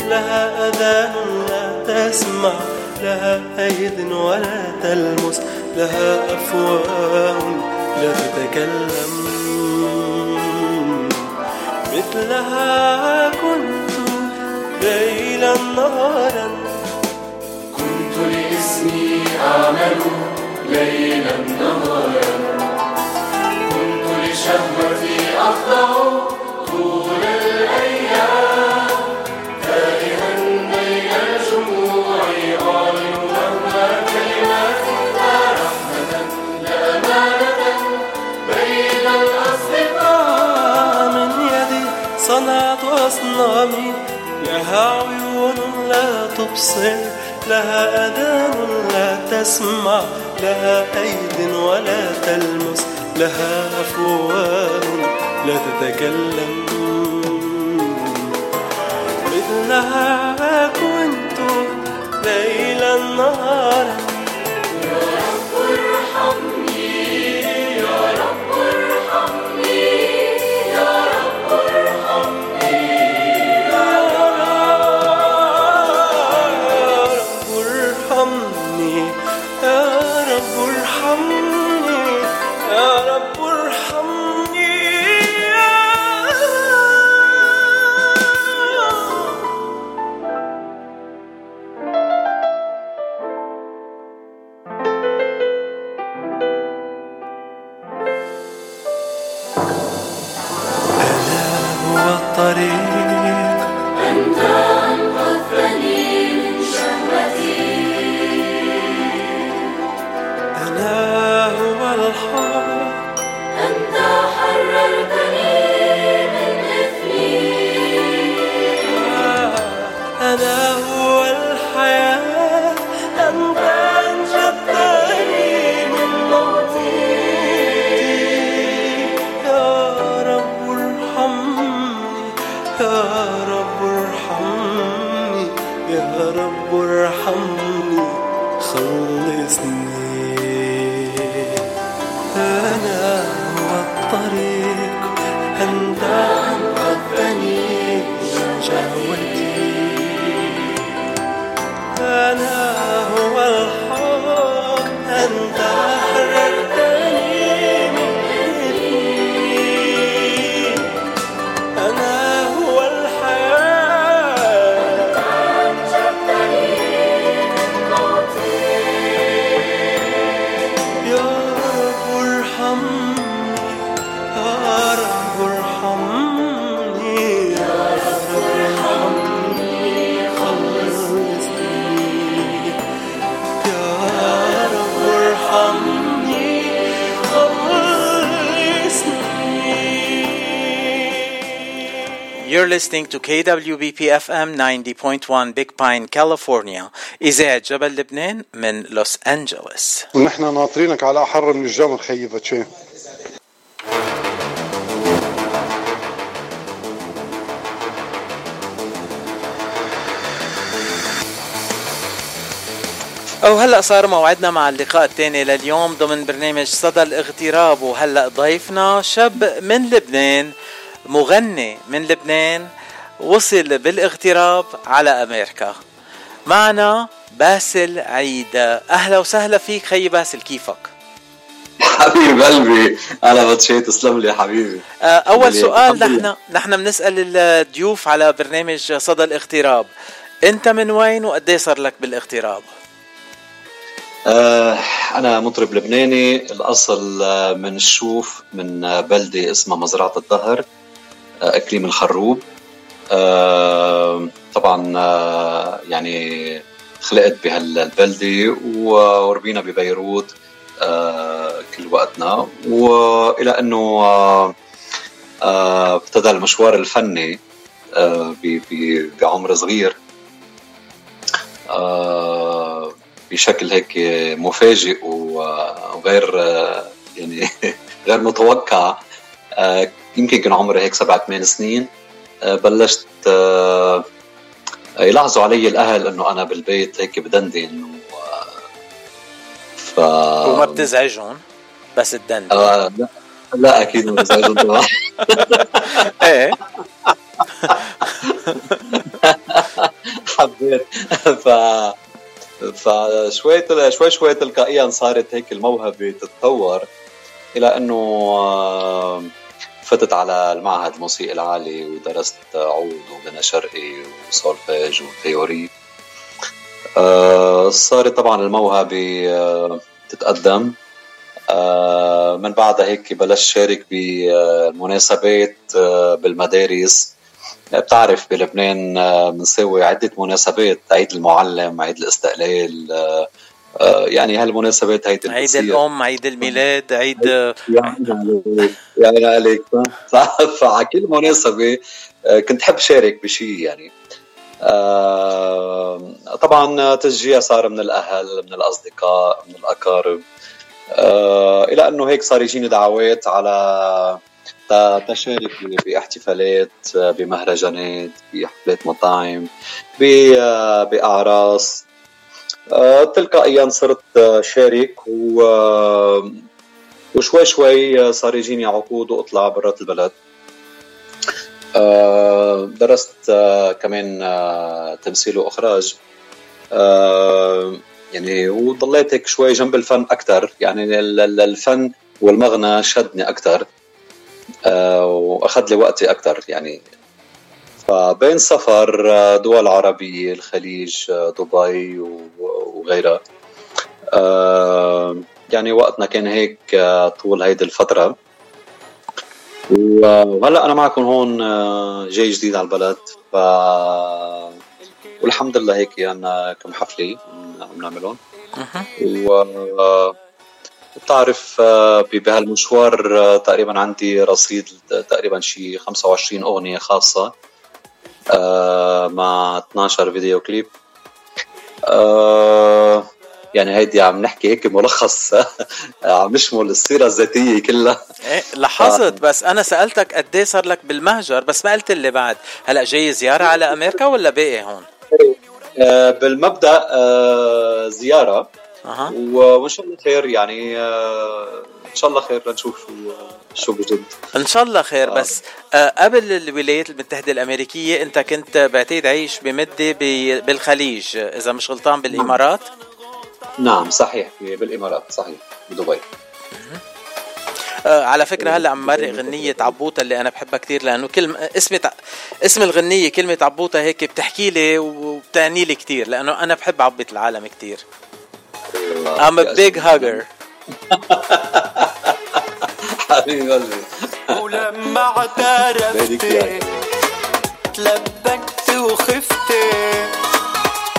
لها أذان لا تسمع لها أيد ولا تلمس لها أفواه لا تتكلم. مثلها كنت ليلا نهارا. كنت لاسمي أعمل ليلا نهارا. كنت لشهوتي أخضع صنعت أصنامي لها عيون لا تبصر لها أذان لا تسمع لها أيد ولا تلمس لها أفواه لا تتكلم. مثلها كنت ليلا نهارا You're listening to KWBP FM 90.1 Big Pine, California. إذاعة جبل لبنان من لوس أنجلوس. ونحن ناطرينك على أحر من الجمر خيي فاتشين أو هلأ صار موعدنا مع اللقاء الثاني لليوم ضمن برنامج صدى الاغتراب وهلأ ضيفنا شاب من لبنان مغني من لبنان وصل بالاغتراب على أمريكا. معنا باسل عيد. أهلا وسهلا فيك خي باسل كيفك؟ حبيب قلبي أنا بتشي تسلم لي حبيبي. آه، أول. سؤال. نحن نحن بنسأل الضيوف على برنامج صدى الاغتراب. أنت من وين وقد إيه صار لك بالاغتراب؟ آه أنا مطرب لبناني. الأصل آه، من الشوف من بلدة اسمها مزرعة الظهر آه، اقليم الخروب آه، طبعا آه، يعني خلقت بهالبلدة وربينا ببيروت كل وقتنا. آه، آه، ابتدى المشوار الفني بعمر صغير. بشكل هيك مفاجئ وغير يعني غير متوقع. يمكن كان عمري هيك سبع ثمان سنين آه، بلشت آه، يلاحظوا علي الأهل إنه أنا بالبيت هيك بدندن و ف وما بتزعجهم بس تدندن آه لا لا أكيد ما بزعجهم طبعا. إيه. حبيت. ف فشوي تل- شوي شوي تلقائيا صارت هيك الموهبة تتطور إلى إنه آه، فتت على المعهد الموسيقي العالي ودرست عود وغنى شرقي وسولفيج وثيوري آه، صارت طبعا الموهبة آه، تتقدم. آه، من بعدها هيك بلشت شارك بمناسبات بالمدارس. بتعرف بلبنان بنساوي عدة مناسبات عيد المعلم عيد الاستقلال يعني هالمناسبات هيدي اللي عيد. الأم عيد الميلاد عيد يعني عليك فعلى كل مناسبة آه، كنت حب شارك بشيء يعني. آه، طبعا تشجيع صار من الأهل من الأصدقاء من الأقارب. آه، إلى أنه هيك صار يجيني دعوات على تشارك باحتفالات آه، بمهرجانات بحفلات مطاعم آه، بأعراس. آه، تلقائيا صرت آه، شارك و آه، وشوي شوي صار يجيني عقود واطلع برات البلد. آه، درست آه، كمان آه، تمثيل وإخراج. آه، يعني وضليت هيك شوي جنب الفن أكثر يعني ال- ال- الفن والمغنى شدني أكثر وأخذ لي وقتي أكثر يعني فبين سفر آه، دول عربية الخليج آه، دبي وغيرها. آه، يعني وقتنا كان هيك طول هيدي الفترة. وهلأ أنا معكم هون جاي جديد على البلد. ف والحمد لله هيك عنا كم حفلة عم نعملهم. و بتعرف بهالمشوار تقريبا عندي رصيد تقريبا شي 25 أغنية خاصة. مع 12 فيديو كليب. آه، يعني هيدي عم نحكي هيك ملخص. عم نشمل السيرة الذاتية كلها. إيه لاحظت بس أنا سألتك قد إيه صار لك بالمهجر بس ما قلت لي بعد. هلأ جاي زيارة على أمريكا ولا باقي هون؟ آه، بالمبدأ آه، زيارة. و- وإن شاء الله خير يعني آه، شاء الله خير لنشوف شو شو بجد. إن شاء الله خير بس آه. قبل الولايات المتحدة الأمريكية أنت كنت بعتقد عايش بمده بالخليج آه، إذا مش غلطان بالإمارات؟ نعم صحيح بالإمارات صحيح بدبي. آه على فكرة هلأ عم مرق غنية عبوطة اللي أنا بحبها كثير لأنه كلمه اسم اسم الغنية كلمة عبوطة هيك بتحكي لي وبتعني لي كثير لأنه أنا بحب عبط العالم كثير I'm a big hugger. قلبي ولما اعترفت تلبكت وخفت.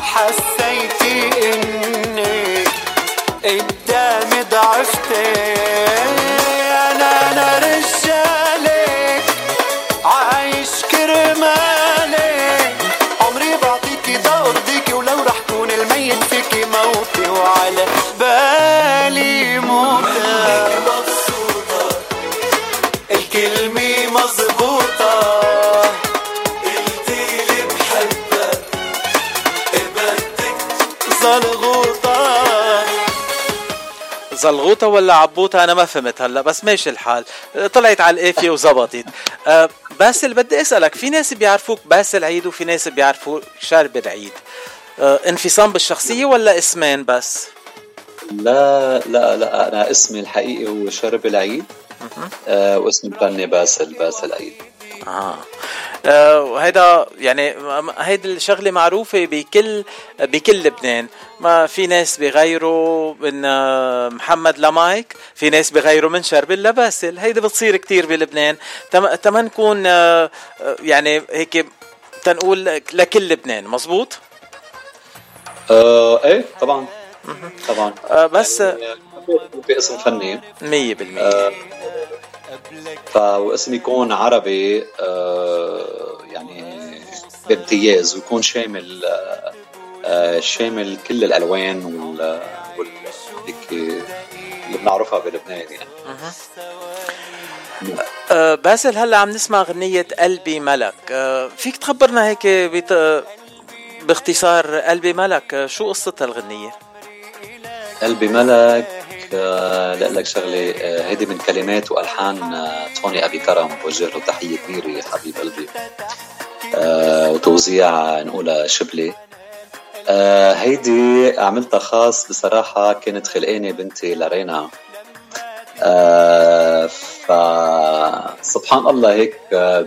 حسيتي انك قدامي ضعفت. زلغوطة ولا عبوطة؟ أنا ما فهمت هلأ بس ماشي الحال. طلعت على القافية وزبطت. أه باسل بدي أسألك في ناس بيعرفوك باسل عيد وفي ناس بيعرفوك شربل عيد. أه انفصام بالشخصية ولا اسمين بس؟ لا لا لا أنا اسمي الحقيقي هو شربل عيد. آه واسمي الفني باسل باسل عيد. آه. آه وهيدا يعني هيدي الشغلة معروفة بكل بكل لبنان. ما في ناس بيغيروا من آه، محمد لمايك في ناس بيغيروا من شربل لباسل هيدي بتصير كتير بلبنان. تم تما نكون آه، آه، يعني هيك تنقول لكل لبنان. مزبوط؟ آه إيه طبعا. طبعا. آه بس باسم فني. 100% ف واسم يكون عربي آه يعني بامتياز ويكون شامل آه شامل كل الألوان وال اللي بنعرفها بلبنان يعني. آه باسل هلا عم نسمع غنية قلبي ملك. آه فيك تخبرنا هيك بت... باختصار قلبي ملك آه شو قصتها الغنية؟ قلبي ملك آه لك شغلة آه هيدي من كلمات وألحان آه توني أبي كرم بوجه له تحية كبيرة حبيب قلبي. آه وتوزيع نقولها شبلي آه هيدي عملتها خاص بصراحة كانت خلقانة بنتي لارينا آه فسبحان الله هيك آه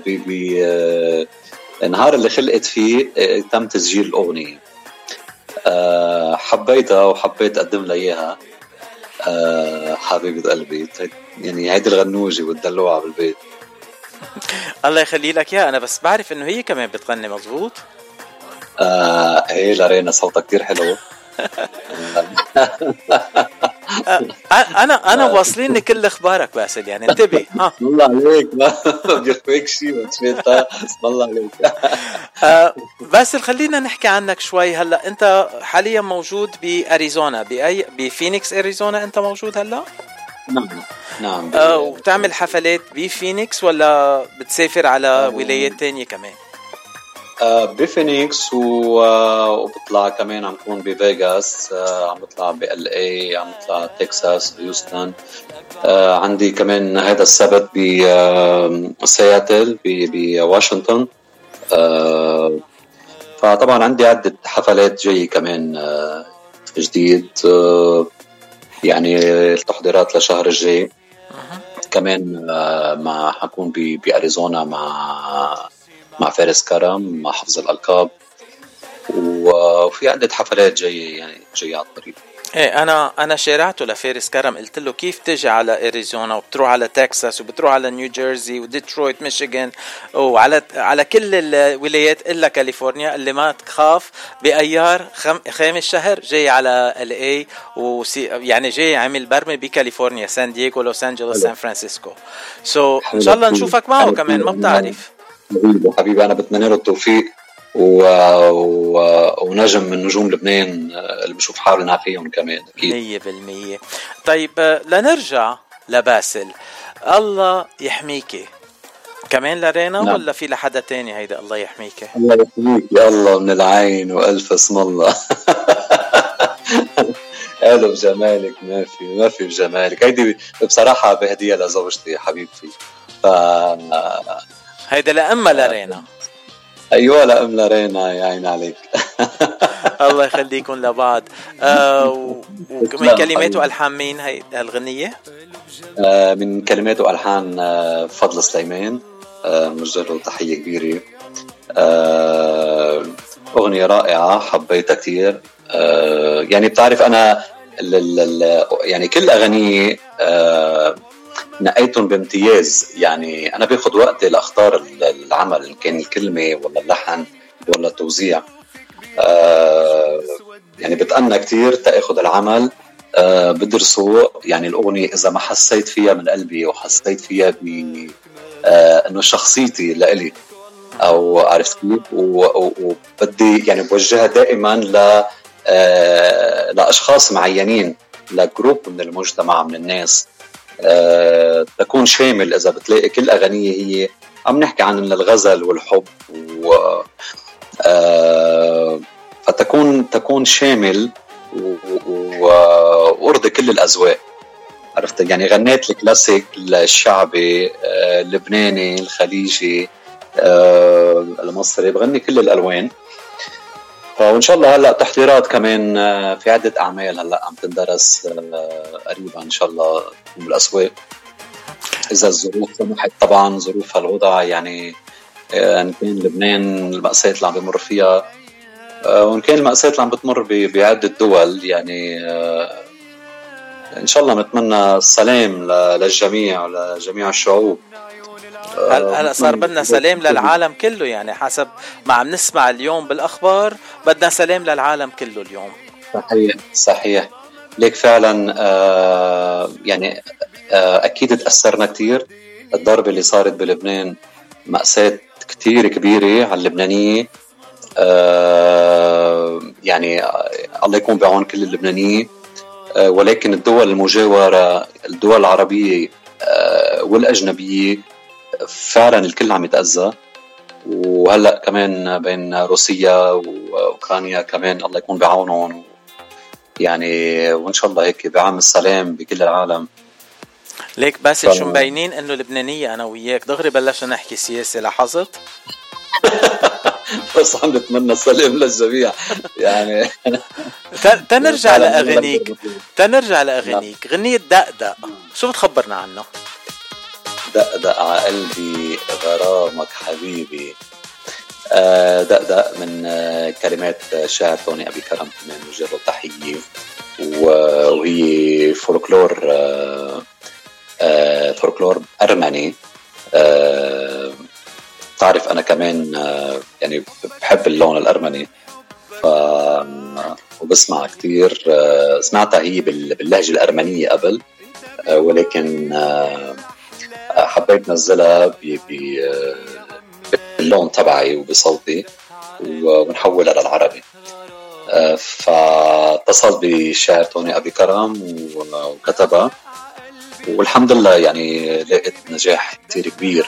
آه النهار اللي خلقت فيه آه تم تسجيل الأغنية. آه حبيتها وحبيت أقدم لها إياها. آه حبيبة قلبي يعني هيدي الغنوجة والدلوعة بالبيت. الله يخلي لك إياها. أنا بس بعرف إنه هي كمان بتغني مزبوط؟ آه هي لأرينا صوتها كتير حلو. أنا أنا واصليني كل أخبارك باسل يعني انتبه. ها الله عليك. ما بيخفيك شيء اسم الله عليك. آه باسل خلينا نحكي عنك شوي. هلا أنت حاليا موجود بأريزونا. باي بفينيكس أريزونا أنت موجود هلا؟ نعم نعم. آه وبتعمل حفلات بفينيكس ولا بتسافر على آه. ولايات تانية كمان؟ آه بفينيكس. آه وبطلع كمان عم كون بفيغاس آه عم بطلع ب LA عم بطلع تكساس هيوستن. آه عندي كمان هذا السبت بسياتل بواشنطن فطبعا عندي عدة حفلات جاي كمان جديد يعني التحضيرات للشهر الجاي. كمان مع حكون بأريزونا مع مع فارس كرم مع حفظ الألقاب وفي عدة حفلات جاية يعني جاية على الطريق. إيه أنا أنا شارعته لفارس كرم. قلت له كيف تجي على أريزونا؟ وبتروح على تكساس وبتروح على نيو جيرسي وديترويت ميشيغان وعلى على كل الولايات إلا كاليفورنيا اللي ما تخاف بأيار خم خامس شهر. جاي على LA وسي يعني جاي عامل برمة بكاليفورنيا سان دييغو لوس أنجلوس سان فرانسيسكو. so so, إن شاء الله نشوفك معه كمان ما بتعرف. حبيبي حبيبي أنا بتمنى له التوفيق و... و... ونجم من نجوم لبنان اللي بشوف حالنا فيهم كمان أكيد. 100% طيب لنرجع لباسل. الله يحميكي كمان لرينا نعم. ولا في لحدا تاني هيدا الله يحميكي الله يحميك. يا الله من العين وألف اسم الله. هذا بجمالك ما في ما في بجمالك. هيدي بصراحة بهدية لزوجتي حبيبتي. ف هيدا لأمها لرينا أيوه لأم لرينا يا عين عليك. الله يخليكم لبعض. آه ومن كلمات وألحان مين هي الغنية؟ آه من كلمات وألحان آه فضل سليمان آه له تحية كبيرة. آه أغنية رائعة حبيتها كثير آه يعني بتعرف أنا يعني كل اغانيه آه نقيتهم بامتياز. يعني أنا باخذ وقتي لأختار العمل إن كان الكلمة ولا اللحن ولا التوزيع. آه يعني بتأنى كثير تأخذ العمل. آه بدرسه. يعني الأغنية إذا ما حسيت فيها من قلبي وحسيت فيها ب آه إنه شخصيتي لإلي أو عرفت كيف. وبدي يعني بوجهها دائما ل آه لأشخاص معينين لجروب من المجتمع من الناس. تكون شامل إذا بتلاقي كل اغانيه هي عم نحكي عن الغزل والحب و أه فتكون تكون شامل وأرضي كل الأذواق. عرفت؟ يعني غنيت الكلاسيك الشعبي أه اللبناني الخليجي المصري بغني كل الألوان. وإن شاء الله هلأ تحضيرات كمان في عدة أعمال هلأ عم تندرس قريبا إن شاء الله بالاسواق إذا الظروف سمحت طبعا ظروف هالوضع يعني إن كان لبنان المأساة اللي عم بمر فيها وإن كان المأساة اللي عم بتمر بعدة دول يعني إن شاء الله نتمنى السلام للجميع ولجميع الشعوب. هلا صار بدنا سلام للعالم كله؟ يعني حسب ما عم نسمع اليوم بالأخبار بدنا سلام للعالم كله اليوم. صحيح صحيح. ليك فعلا آه يعني آه أكيد تأثرنا كثير الضربه اللي صارت بلبنان مأساة كثير كبيرة على اللبنانيه آه يعني آه، الله يكون بعون كل اللبنانيين آه ولكن الدول المجاورة الدول العربية آه والأجنبية فعلا الكل عم يتأذى وهلأ كمان بين روسيا وأوكرانيا كمان الله يكون بعونهم يعني وإن شاء الله هيك بعام السلام بكل العالم. ليك باسل شو مبينين إنه لبنانية أنا وياك؟ دغري بلشنا نحكي سياسة لاحظت؟ بس عم بتمنى السلام للجميع يعني. تنرجع لاغانيك تنرجع لاغانيك غنية دقدق شو بتخبرنا عنه؟ دقدق على قلبي غرامك حبيبي. آه، دقدق من آه، كلمات شاعر توني أبي كرم كمان وجه له تحيه وهي فولكلور آه، فولكلور أرمني. آه، تعرف أنا كمان يعني بحب اللون الأرمني. ف وبسمع كثير سمعتها هي بال- باللهجة الأرمنية قبل. ولكن حبيت نزلها باللون تبعي وبصوتي ونحولها للعربي. آه، فاتصل بالشاعر توني أبي كرم وكتبها. والحمد لله يعني لقيت نجاح كثير كبير.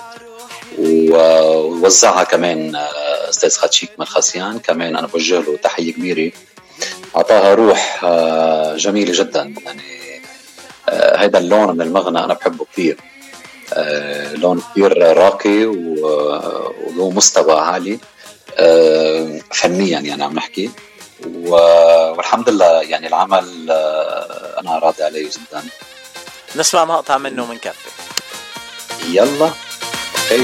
ووزعها كمان آه، أستاذ خاتشيك مرخصيان كمان أنا بوجه له تحية كبيرة. أعطاها روح آه، جميلة جدا. يعني هذا اللون من المغنى أنا بحبه كثير لون كثير راقي و- وله مستوى عالي. آه، فنيا يعني عم نحكي. والحمد لله يعني العمل آه، أنا راضي عليه جدا. نسمع مقطع منه من كفي يلا هي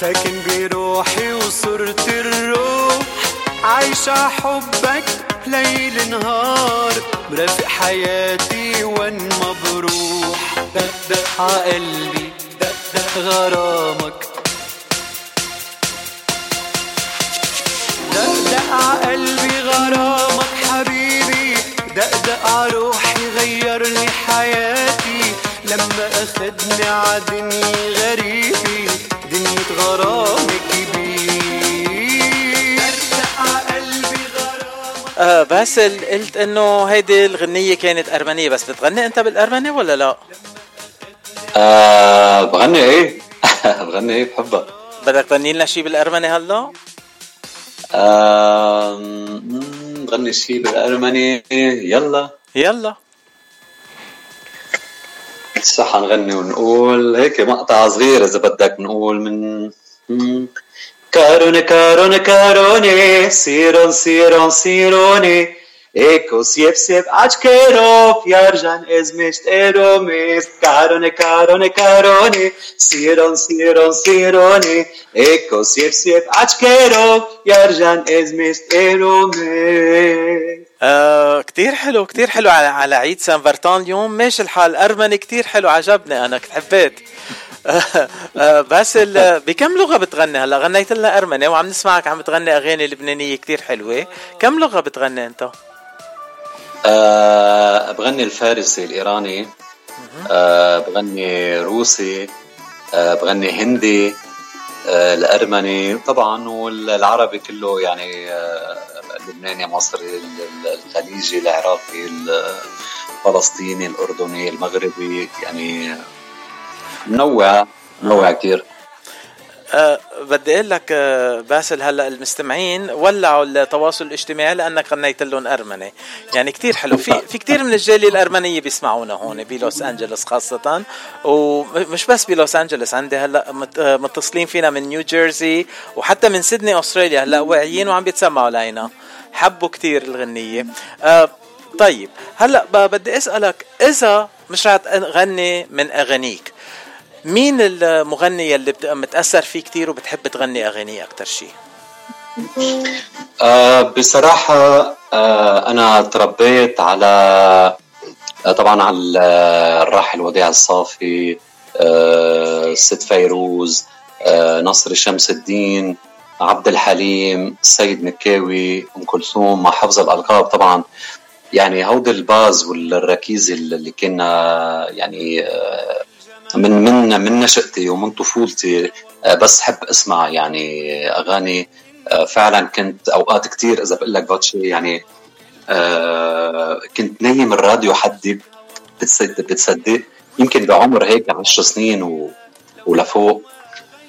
ساكن بروحي وصرت الروح. عايشة حبك ليل نهار. مرافق حياتي وين ما بروح دقدق ع قلبي دقدق غرامك. ع قلبي غرامك حبيبي. دقدق ع روحي غير لي حياتي. لما أخدني ع دنيا ع قلبي آه باسل قلت إنه هيدي الغنية كانت أرمنية بس بتغني أنت بالأرمني ولا لا؟ آه بغني إيه؟ بغني إيه؟ بحبها. بدك تغني لنا شيء بالأرمني هلا؟ آه بغني شيء بالأرمني. يلا. يلا. صح نغني ونقول هيك مقطع صغير اذا بدك نقول من مم. كارون كارون كاروني سيرون سيرون سيروني Eko sjep sjep açkerov yarjan ezmeşt eromes karone karone karone siron siron sirone Eko sjep sjep açkerov yarjan ezmeşt eromes آه كتير حلو كتير حلو على, على عيد سان فرتان اليوم. ماشي الحال. أرمني كتير حلو عجبني أنا كنت حبيت. آه آه آه، بكم لغة بتغني هلا؟ غنيت لنا أرمني وعم نسمعك عم بتغني أغاني لبنانية كتير حلوة. كم لغة بتغني أنت؟ أه بغني الفارسي الإيراني. أه بغني روسي. أه بغني هندي. أه الأرمني. طبعا والعربي كله يعني اللبناني مصري ال- ال- الخليجي العراقي الفلسطيني الأردني المغربي يعني منوع منوع كثير أه بدي أقول لك أه باسل هلأ المستمعين ولعوا التواصل الاجتماعي لأنك غنيت لهم أرمني. يعني كتير حلو. في في كتير من الجالية الأرمنية بيسمعونا هون بلوس أنجلوس خاصة. ومش بس بلوس أنجلوس عندي هلأ آه، متصلين فينا من نيو جيرسي وحتى من سيدني أستراليا. هلأ واعيين وعم بيتسمعوا لينا. حبوا كتير الغنية. أه طيب هلأ بدي أسألك إذا مش رح تغني من أغانيك مين المغني اللي متأثر فيه كتير وبتحب تغني اغانيه أكتر شيء؟ آه بصراحة آه أنا تربيت على آه طبعا على ال- الراحل وديع الصافي آه ست فيروز آه نصر شمس الدين عبد الحليم السيد مكاوي أم كلثوم مع حفظ الألقاب طبعا. يعني هودي الباز والركيزة اللي كنا يعني من من من نشأتي ومن طفولتي. بس حب أسمع يعني أغاني. فعلا كنت أوقات كتير إذا بقول لك فاتشي يعني كنت نايم الراديو حدي بتصدق بتصدق. يمكن بعمر هيك 10 سنين و... ولفوق.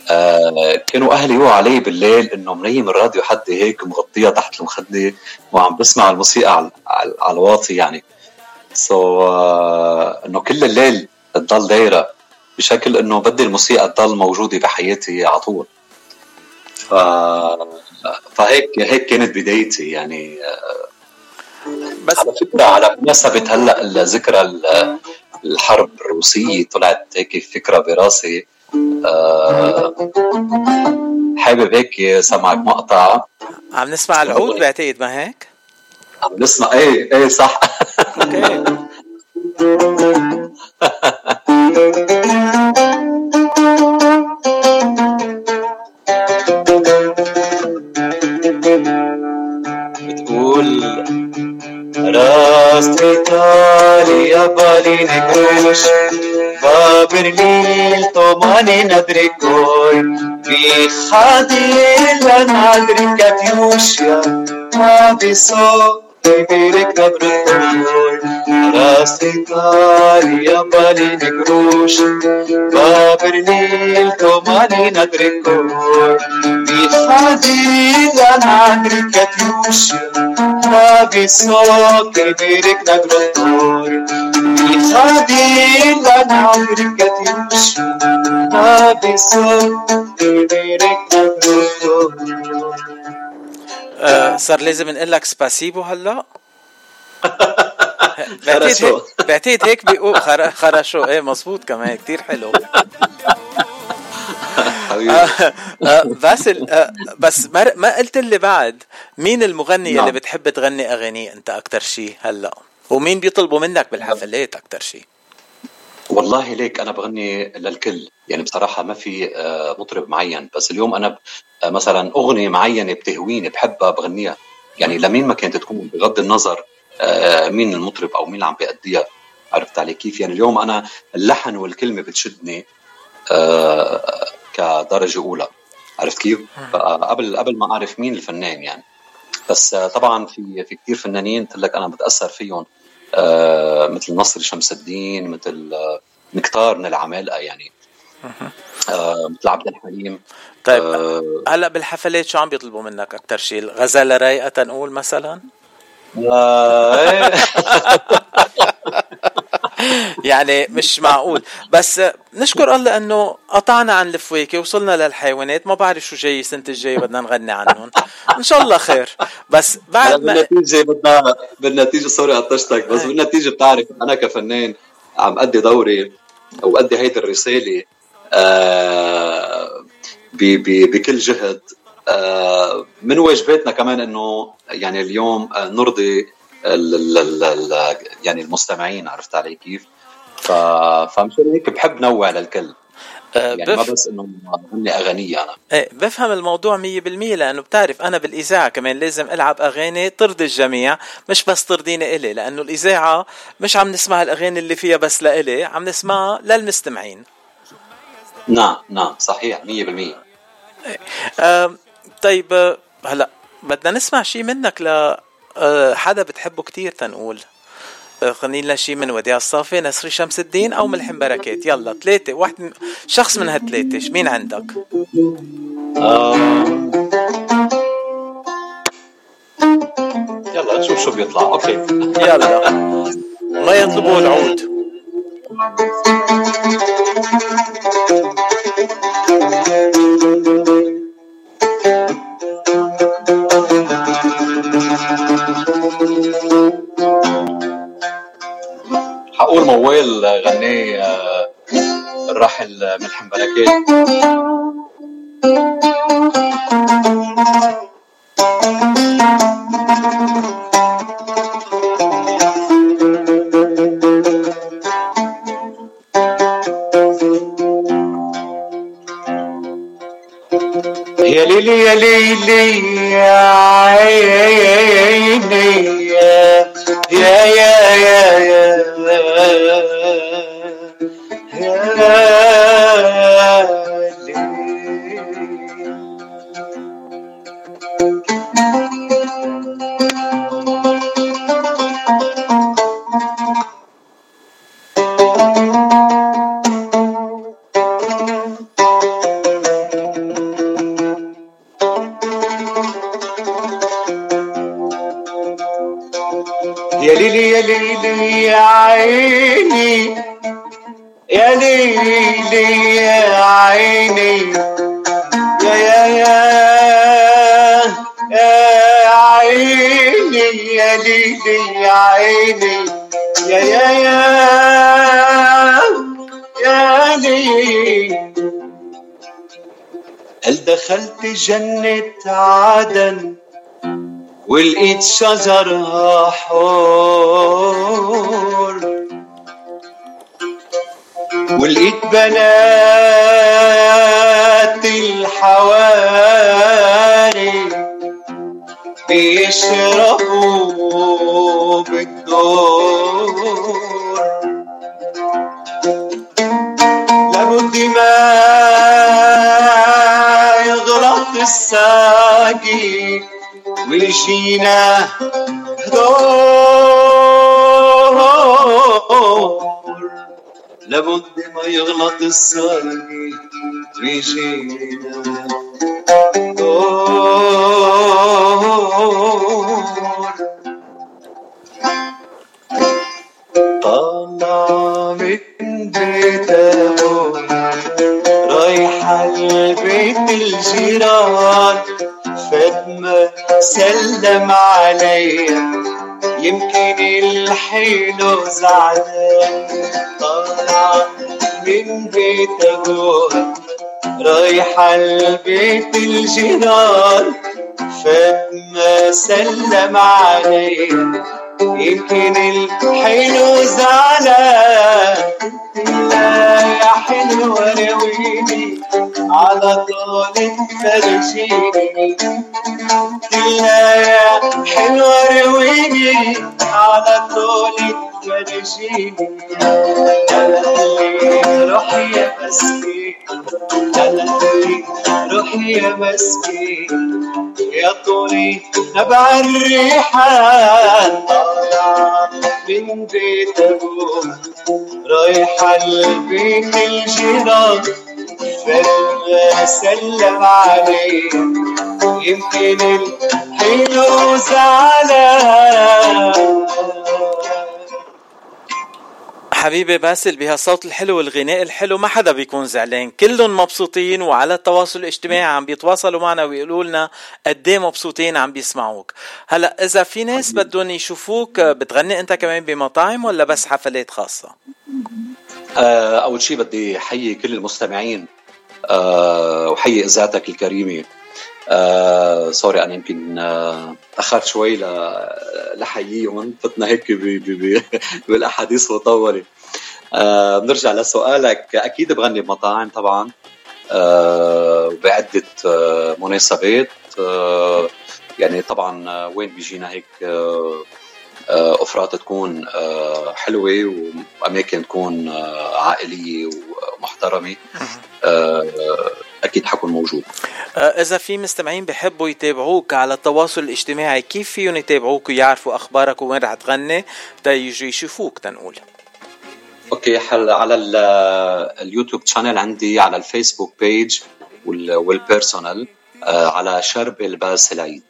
آه كانوا أهلي يوعوا علي بالليل إنه منيم الراديو حدي هيك مغطيها تحت المخدة وعم بسمع الموسيقى على, على, على الواطي يعني. سو so, uh, إنه كل الليل تضل دايرة بشكل إنه بدي الموسيقى تضل موجودة بحياتي على طول. ف... فهيك هيك كانت بدايتي يعني. بس على فكرة على مناسبة هلأ الذكرى ال- الحرب الروسية طلعت هيك فكرة براسي. آه، حابب هيك سمعك مقطع عم نسمع العود بعتقد ما هيك؟ عم نسمع إيه إيه صح. بتقول راس ايطاليا بالي نكروش بابرليل طماني ندري كوي بخادي ندري كاتيوشيا ما بيسو Dimire Gabriel, Rasitaria Malini Grush, Babernil Tomalina Gregor, Bifadina Nagri Katyush, Babisok Dimire Gabriel, Bifadina Nagri Katyush, Babisok Dimire Gabriel. آه صار لازم نقول لك سباسيبو هلا. بعتقد. هيك بعتقد هيك بيقول. خر- خرشو. إيه مزبوط كمان. كتير حلو. آه، آه، آه، بس ما ما قلت لي بعد. مين المغني نعم. اللي بتحب تغني اغانيه أنت أكتر شيء هلا؟ ومين بيطلبوا منك بالحفلات أكتر شيء والله ليك أنا بغني للكل. يعني بصراحة ما في آه، مطرب معين. بس اليوم أنا آه، مثلا أغنية معينة بتهويني بحبها بغنيها يعني لمين ما كانت تكون بغض النظر آه، مين المطرب أو مين اللي عم بيأديها. عرفت علي كيف؟ يعني اليوم أنا اللحن والكلمة بتشدني كدرجة أولى. عرفت كيف؟ قبل قبل ما أعرف مين الفنان يعني. بس طبعا في في كثير فنانين قلت لك أنا بتأثر فيهم. مثل نصر شمس الدين مثل آه، مكتار من العمالقة يعني. آه، مثل عبد الحليم. طيب آه، هلأ بالحفلات شو عم بيطلبوا منك أكتر شيء؟ الغزالة رايقة تنقول مثلا؟ آه،. يعني مش معقول. بس نشكر الله إنه قطعنا عن الفواكه وصلنا للحيوانات. ما بعرف شو جاي السنة الجايه بدنا نغني عنهم. إن شاء الله خير. بس بعد ما بالنتيجة بدنا بالنتيجة سوري قطشتك بس بالنتيجة بتعرف أنا كفنان عم أدي دوري وادي هيدي الرسالة آه، بكل جهد. آه، من واجباتنا كمان إنه يعني اليوم آه، نرضي ال ال ال ال يعني المستمعين عرفت علي كيف؟ فمشان هيك بحب نوع للكل. يعني ما بف- بس إنه أغاني أنا. إيه بفهم الموضوع مية بالمية لأنه بتعرف أنا بالإذاعة كمان لازم ألعب أغاني ترضي الجميع مش بس ترضيني إلي لأنه الإذاعة مش عم نسمع الأغاني اللي فيها بس لإلي عم نسمعها للمستمعين. نعم نعم صحيح 100% آم، طيب آه، هلا بدنا نسمع شيء منك ل آه، حدا بتحبه كتير تنقول. آه، غني لنا شيء من وديع الصافي نسري شمس الدين أو ملحم بركات. يلا ثلاثة واحد شخص من هالثلاثة مين عندك؟ يلا نشوف شو بيطلع. أوكي. يلا. ما يطلبوا العود حقول موال غني آه، الراحل ملحم بركات يا ليلي جنة عدن ولقيت شجرها حور. ولقيت بنات الحواري بيشربوا بالدور. الساقي ويجينا هدور لابد ما يغلط الساقي ويجينا هدور طالع من بيته رايحة لبيت الجيران فاطمة سلم عليا. يمكن الحلو زعلان طالع من بيت أبوها رايحة لبيت الجيران فاطمة سلم عليا. يمكن الحلو زعلان لا يا حلوة رويني على طول تفرجيني لا يا حلوة رويني على طول تفرجيني روحي يا مسكين روحي يا مسكين. يا طولي نبع الريحان طالع من بيت ابوه رايحة لبيت الجيران. فجأة سلم عليه يمكن الحلو زعلان حبيبي باسل بهالصوت الحلو والغناء الحلو ما حدا بيكون زعلان. كلهم مبسوطين وعلى التواصل الاجتماعي عم بيتواصلوا معنا ويقولوا لنا قد إيه مبسوطين عم بيسمعوك. هلا إذا في ناس بدهم يشوفوك بتغني أنت كمان بمطاعم ولا بس حفلات خاصة؟ آه، أول شيء بدي حيي كل المستمعين آه، وحيي إذاعتك الكريمة. آه، سوري أنا يمكن آه، تأخرت شوي لحييهم فتنا هيك ب- ب- ب- بالأحاديث مطولة آه، بنرجع لسؤالك. أكيد بغني بمطاعم طبعا آه، بعدة آه، مناسبات آه، يعني طبعا آه، وين بيجينا هيك آه، آه، اوفرات تكون آه، حلوة وأماكن تكون آه، عائلية ومحترمة. آه، أكيد حكون موجود. آه، إذا في مستمعين بحبوا يتابعوك على التواصل الاجتماعي كيف فيهم يتابعوك ويعرفوا أخبارك وين رح تغني؟ تا يجوا يشوفوك تنقول okay هلأ على ال- اليوتيوب channel عندي على الفيسبوك page وال- وال personal آه، على شربل باسل عيد.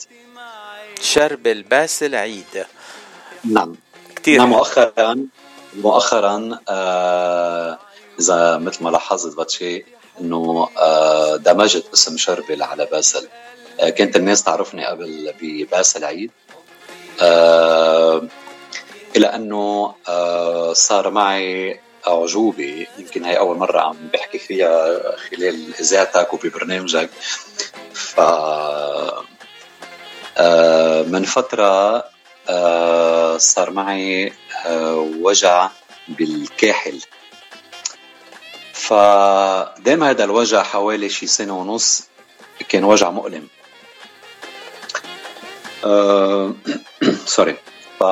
شربل باسل عيد نعم. كتير. نعم. مؤخرا مؤخرا آه إذا مثل ما لاحظت باتشي إنه آه دمجت اسم شربل على باسل. آه كانت الناس تعرفني قبل بباسل عيد. آه إلى أنه صار معي أعجوبة يمكن هي أول مرة عم بحكي فيها خلال إذاعتك وببرنامجك. ف من فترة صار معي وجع بالكاحل. فدام هذا الوجع حوالي شي سنة ونص كان وجع مؤلم. آه، سوري ف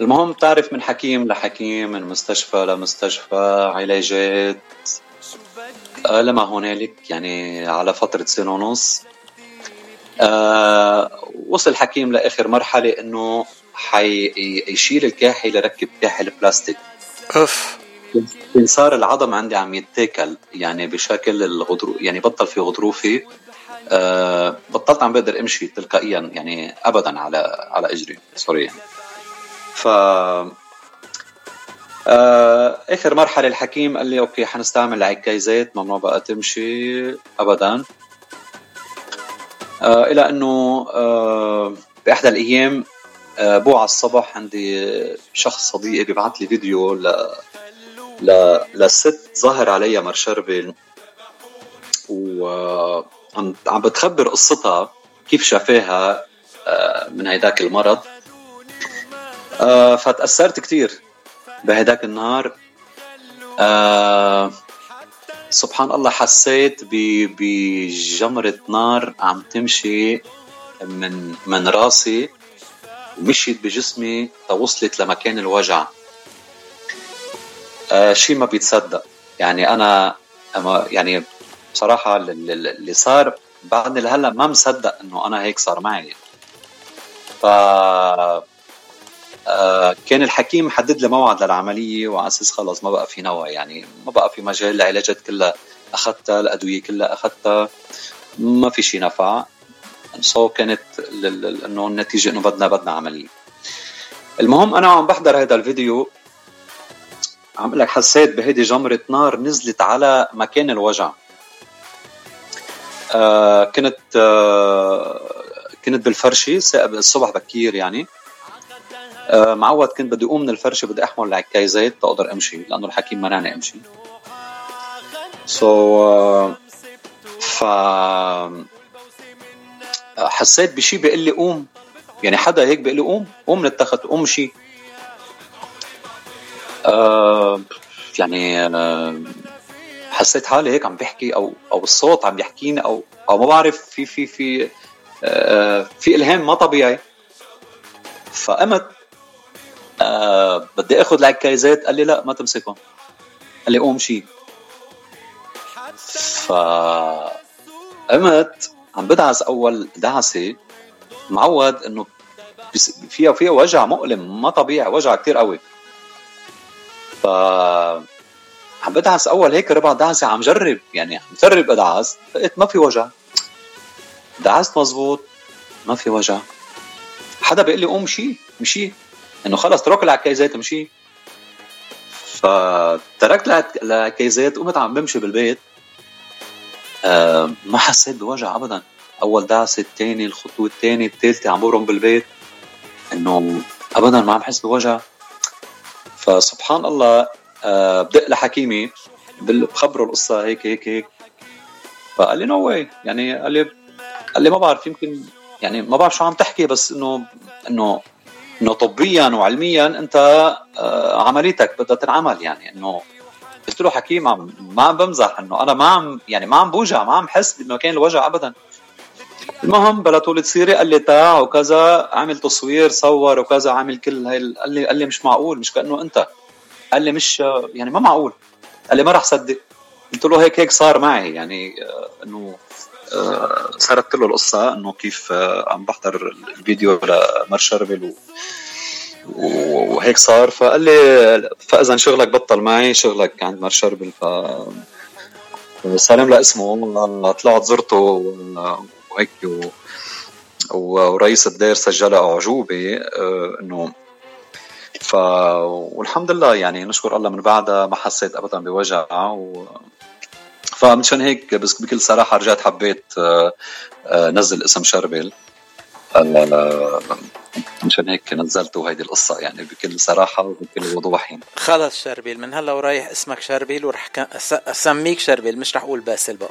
المهم تعرف من حكيم لحكيم من مستشفى لمستشفى علاجات. آه، لما هنالك يعني على فترة سنة ونص. آه وصل حكيم لآخر مرحلة إنه حيشيل الكاحل يركب كاحل بلاستيك كان صار العظم عندي عم يتاكل يعني بشكل الغضروف يعني بطل في غضروفي آه بطلت عم بقدر أمشي تلقائيا يعني ابدا على على إجري sorry. ف آه آخر مرحلة الحكيم قال لي okay حنستعمل عكايزات ممنوع بقى تمشي ابدا آه إلى إنه آه بإحدى الأيام آه بوعى الصبح عندي شخص صديقي بيبعث لي فيديو ل ل لست ظاهر عليها مرشربل و عم عم بتخبر قصتها كيف شافاها آه من هيداك المرض. آه فتأثرت كتير بهداك النهار. آه سبحان الله حسيت بجمرة نار عم تمشي من من راسي ومشيت بجسمي توصلت لمكان الوجع. آه شيء ما بيتصدق. يعني أنا يعني بصراحة اللي صار بعدني لهلا ما مصدق إنه أنا هيك صار معي. ف آه، كان الحكيم محدد لي موعد للعملية وعلى أساس خلص ما بقى في نوى يعني ما بقى في مجال العلاجات كلها أخذتها الأدوية كلها أخذتها. ما في شيء نفع. سو كانت إنه النتيجة إنه بدنا بدنا عملية. المهم أنا عم بحضر هذا الفيديو. عم لك حسيت بهيدي جمرة نار نزلت على مكان الوجع. آه كنت آه كنت بالفرشة ثاقب الصبح بكير يعني. آه معود كنت بدي أقوم من الفرشة بدي أحمل العكايزات تقدر أمشي لأنه الحكيم منعني أمشي. سو so, ف حسيت بشي بيقول لي قوم. يعني حدا هيك بيقول لي قوم قوم من التخت قوم مشي آه يعني آه حسيت حالي هيك عم بحكي أو أو الصوت عم يحكيني أو أو ما بعرف في في في آه في إلهام ما طبيعي. فقمت آه بدي آخذ العكايزات قال لي لا ما تمسكهم. قال لي قوم شي. ف قمت عم بدعس أول دعسة معود إنه فيها فيها وجع مؤلم ما طبيعي وجع كتير قوي. ف عم بدعس أول هيك ربع دعسة عم جرب يعني عم جرب أدعس لقيت ما في وجع. دعست مزبوط ما في وجع. حدا بيقول لي قوم مشي مشي. إنه خلص اترك العكايزات مشي. فتركت العك- العكايزات قمت عم بمشي بالبيت. آه ما حسيت بوجع ابدا. أول دعسة الثاني الخطوة الثانية الثالثه عم برم بالبيت. إنه ابدا ما عم بحس بوجع. فسبحان الله آه بدق لحكيمي بخبره القصة هيك هيك هيك. فقال لي no way يعني قال لي قال لي ما بعرف يمكن يعني ما بعرف شو عم تحكي بس انه انه إنه طبيا وعلميا أنت آه، عمليتك بدها تنعمل يعني. إنه قلت له حكيم ما عم بمزح إنه أنا ما عم يعني ما عم بوجع ما عم حس بمكان الوجع ابدا. المهم بلا طولة سيرة قال لي تاع وكذا عمل تصوير صور وكذا عامل كل هاي ال- قال لي قال لي مش معقول مش كأنه أنت. قال لي مش يعني ما معقول. قال لي ما راح صدق. قلت له هيك هيك صار معي. يعني آه، إنه آه، سردت له القصة إنه كيف آه، عم بحضر الفيديو لمر شربل وهيك صار. فقال لي فإذا شغلك بطل معي شغلك عند مر شربل. ف سلام لاسمه طلعت زرته وهيك ورئيس الدير سجلها أعجوبة آه، إنه ف والحمد لله يعني نشكر الله من بعدها ما حسيت ابدا بوجع و... فمشان هيك بس بكل صراحة رجعت حبيت آه، آه، نزل اسم شربل. مشان هيك نزلتوا هيدي القصة يعني بكل صراحة وبكل وضوح يعني. خلص شربيل من هلا ورايح اسمك شربيل ورح أسميك شربيل مش رح أقول باسل بقى.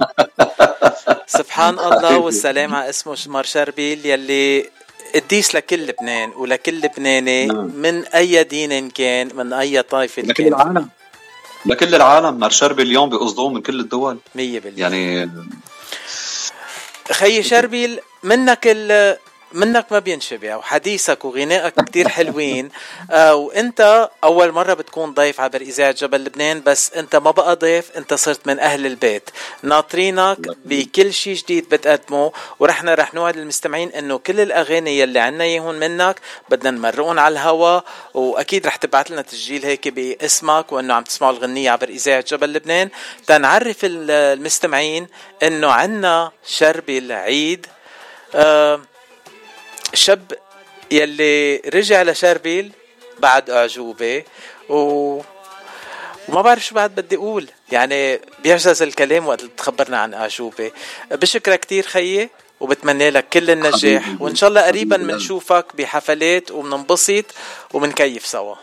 سبحان الله والسلام على اسمه شمار شربيل يلي قديس لكل لبنان ولكل لبناني من أي دين كان من أي طائفة لكل كان. العالم. لكل العالم. مرشربي اليوم بيقصدوه من كل الدول. 100% يعني خيي شربيل منك ال منك ما بينشبع وحديثك وغنائك كتير حلوين. آه وأنت أول مرة بتكون ضيف عبر إذاعة جبل لبنان بس أنت ما بقى ضيف أنت صرت من أهل البيت. ناطرينك بكل شيء جديد بتقدمه ورحنا رح نوعد المستمعين إنه كل الأغاني يلي عنا إياهم منك بدنا نمرقهم على الهوا. وأكيد رح تبعت لنا تسجيل هيك باسمك وإنه عم تسمعوا الغنية عبر إذاعة جبل لبنان. تنعرف ال- المستمعين إنه عنا شربي العيد. آه شاب يلي رجع لشربيل بعد أعجوبة و وما بعرف شو بعد بدي أقول. يعني بيعجز الكلام وقت تخبرنا عن أعجوبة. بشكرك كتير خيي وبتمنى لك كل النجاح. وإن شاء الله قريبا. بنشوفك بحفلات وبننبسط وبنكيف سوا.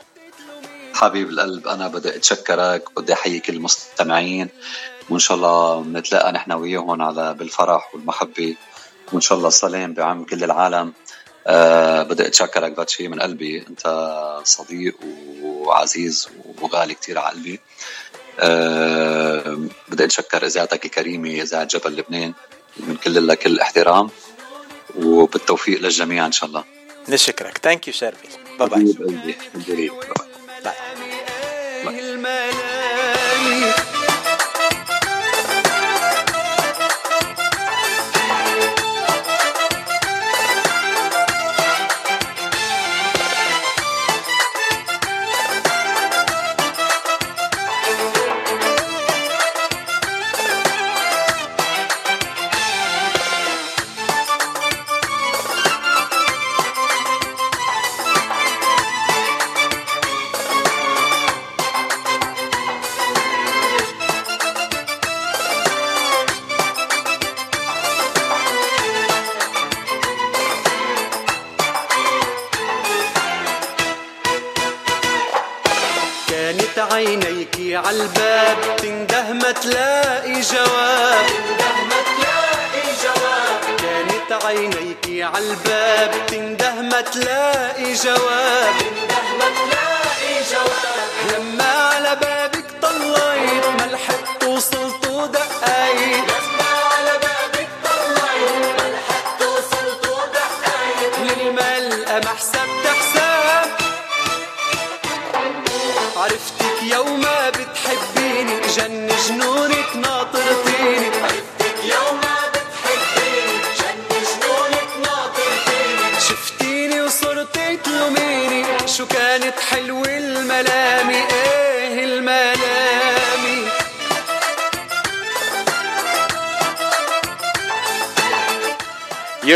حبيب القلب أنا بدي أتشكرك بدي احيي كل المستمعين. وإن شاء الله نتلاقى نحن وياهم على بالفرح والمحبة. وإن شاء الله السلام بعم كل العالم. أه بدي أتشكرك باتشي من قلبي. أنت صديق وعزيز وغالي كتير على قلبي. أه بدي أتشكر إذاعتك الكريمة إذاعة جبل لبنان من كل لك كل احترام وبالتوفيق للجميع إن شاء الله. نشكرك. thank you شربل bye bye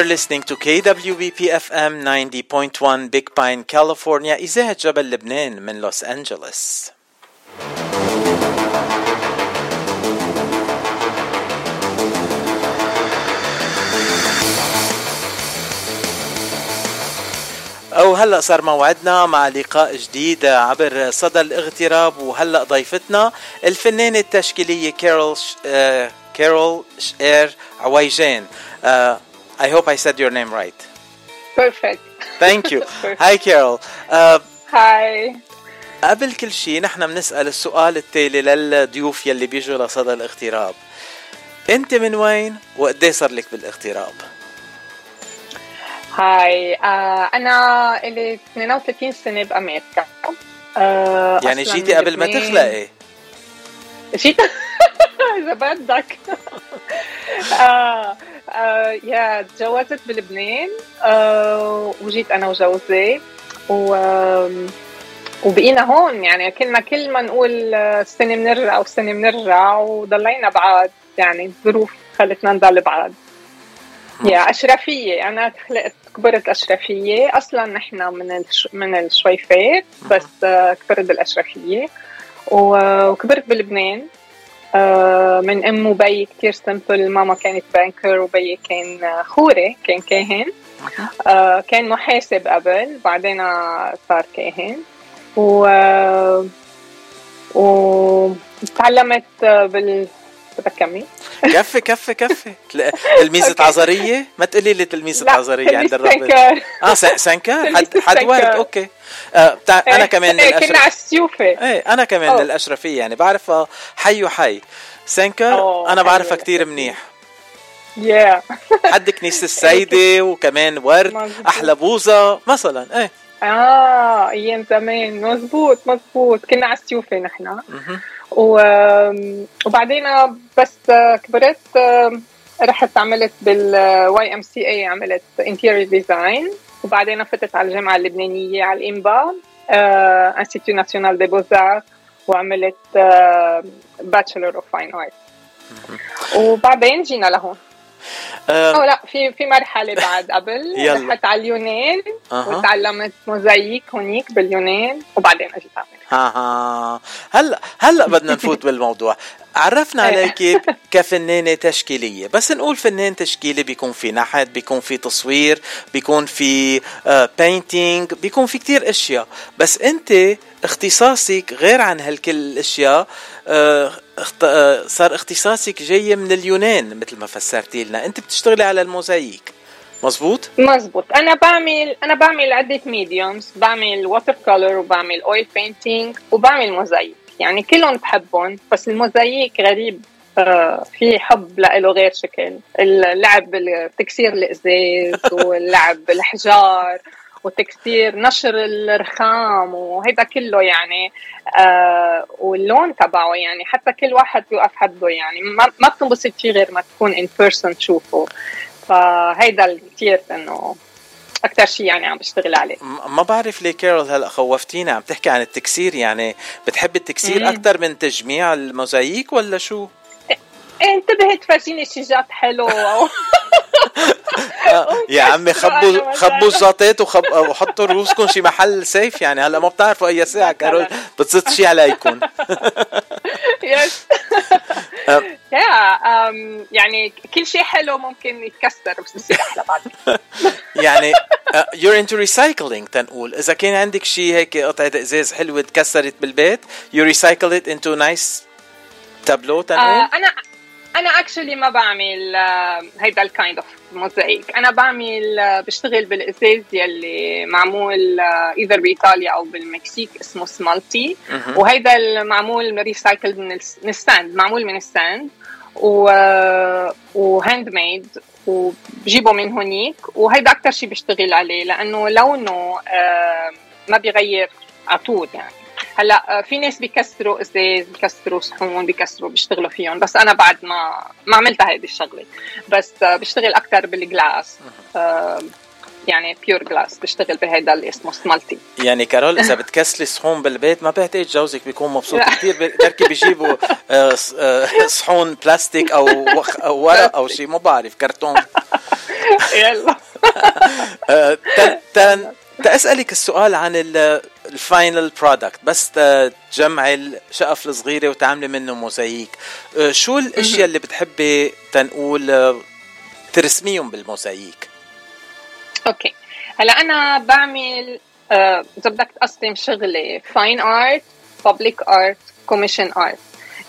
listening to KWBP FM 90.1 Big Pine, California. إذاعة جبل لبنان من لوس أنجلوس أو هلأ صار موعدنا مع لقاء جديد عبر صدى الاغتراب وهلأ ضيفتنا الفنانة التشكيلية كارول ش... آه... كارول شير عويجان. آه... I hope I said your name right. Perfect. Thank you. Hi Carol. آه... Hi. قبل كل شيء نحن بنسأل السؤال التالي للضيوف يلي بيجوا لصدى الاغتراب أنت من وين وقديه صار لك بالاغتراب هاي آه أنا إلي 32 سنة بأمريكا آه يعني جيتي قبل ما. تخلقي جيت إذا بدك آه يا تجوزت بلبنان آه وجيت أنا وجوزي و وبقينا هون. يعني كنا كل ما نقول آه، السنة بنرجع والسنة بنرجع وضلينا بعاد. يعني الظروف خلتنا نضل بعاد. يا أشرفية. أنا خلقت كبرت الأشرفية أصلا نحن من الش... من الشويفات بس آه، كبرت بالأشرفية. و- وكبرت بلبنان. آه، من ام وبي كتير سمبل ماما كانت بانكر وبي كان آه، خوري كان كاهن. آه كان محاسب قبل بعدين صار كاهن. و وتعلمت بال بدك كمل كفي كفي كفي. تل- تلميذة عذرية ما تقولي لي تلميذة عذرية عند الرب. آه س- سنكر؟ حد حد ورد سنكر. أوكي. آه بتاع أنا إيه، كمان إيه، كنا على السيوفة إيه أنا كمان أوه. للأشرفية يعني بعرفها حي وحي. أوه، أنا بعرفها كتير منيح. يا حد كنيسة السيدة وكمان ورد. أحلى بوزة مثلا إيه. آه أيام زمان. مزبوط مزبوط كنا على السيوفة نحن. وبعدين بس كبرت رحت عملت بال YMCA عملت interior design وبعدين فتت على الجامعة اللبنانية على ال INBA institut national des beaux-arts وعملت bachelor of fine art وبعدين جينا لهون. آه، أو لا في في مرحلة بعد قبل. رحت على اليونان. وتعلمت موزاييك هونيك باليونان. وبعدين أجيت على ها ها. هلا هلا بدنا نفوت بالموضوع. عرفنا. عليك كفنانة تشكيلية بس نقول فنان تشكيلي بيكون في نحت بيكون في تصوير بيكون في painting بيكون في كتير أشياء. بس أنت اختصاصك غير عن هالكل الأشياء آه، آه، صار اختصاصك جاي من اليونان مثل ما فسرتي لنا. أنت بتشتغلي على الموزاييك مزبوط مزبوط أنا بعمل أنا بعمل عدة mediums بعمل water color وبعمل oil painting وبعمل موزايك يعني كلهم بحبهم بس الموزايك غريب. آه، في حب له غير شكل. اللعب تكسير الإزاز واللعب بالحجار وتكسير نشر الرخام وهيدا كله يعني. آه واللون تبعه يعني حتى كل واحد بيوقف حده يعني. ما, ما بتنبسط فيه غير ما تكون ان بيرسون تشوفه. فهيدا كثير إنه أكثر شيء يعني عم بشتغل عليه ما بعرف ليه كارول هلأ خوفتينا عم تحكي عن التكسير يعني بتحب التكسير. أكثر من تجميع الموزاييك ولا شو؟ إيه انتبهت فرجيني شجات حلو أو آه، يا عمي خبوا خبوا الزاطات وخب... وحطوا رؤوسكم شي محل سيف يعني. هلا ما بتعرفوا أي ساعة كارول. بتصير شي عليكم يس آه، يا يعني كل شيء حلو ممكن يتكسر بس بصير أحلى بعد يعني آه، you're into recycling تنقول. إذا كان عندك شي هيك قطعة إزاز حلوة تكسرت بالبيت you recycle it into nice تابلو تنقول؟ آه، أنا أنا actually ما بعمل آه، هيدا ال kind of mosaic أنا بعمل آه، بشتغل بالازاز يلي معمول either بإيطاليا أو بالمكسيك اسمه smalti. وهيدا المعمول recycled من الس- من ال sand معمول من ال sand. و و handmade وبجيبه من هونيك. وهيدا أكثر شيء بشتغل عليه لأنه لونه آه، ما بيغير على طول يعني. هلا آه، في ناس بيكسروا ازاز بيكسروا صحون بيكسروا بيشتغلوا فيهم. بس أنا بعد ما ما عملتها هيدي الشغلة. بس آه، بشتغل أكثر بال glass آه، يعني pure glass بشتغل بهيدا اللي اسمه smalti يعني كارول إذا بتكسري صحون بالبيت ما بعتقد جوزك بيكون مبسوط. كثير بركي بيجيبوا صحون بلاستيك أو ورق أو شيء ما بعرف كرتون. يلا. تن تن تسألك السؤال عن ال final product بس تجمعي الشقف الصغيرة وتعملي منه موزاييك آه، شو الأشياء اللي بتحبي تنقول آه، ترسميهم بال mosaic okay. هلأ أنا بعمل آه، إذا بدك تقسم شغلي fine art public art commission art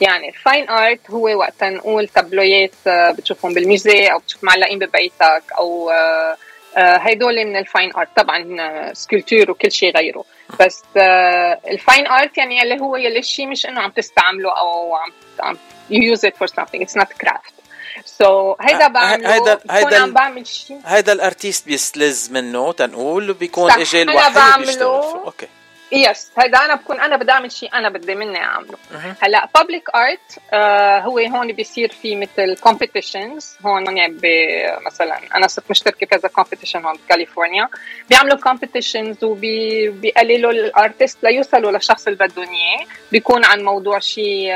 يعني ال fine art هو وقت نقول تابلويات بتشوفهم بال musée أو بتشوف معلقين ببيتك أو هيدول من ال fine art. طبعا sculpture وكل شيء غيره بس آه، ال fine art يعني اللي هو يلي الشيء مش إنه عم تستعمله أو عم عم you use it for something. It's not craft. So هيدا بعمله. هيدا- هيدا عم بعمل شيء هيدا ال artist بيستلذ منه تنقول بيكون اجى بعمله. بيشتغل فيه. okay. yes هيدا أنا بكون أنا بدي اعمل شيء أنا بدي مني أعمله. هلأ public art آه هو هون بيصير في مثل competitions هون يعني مثلا أنا صرت مشتركة كذا competition هون بكاليفورنيا. بيعملوا competitions وبيقللوا ال artist ليوصلوا للشخص اللي بدهم إياه. بيكون عن موضوع شيء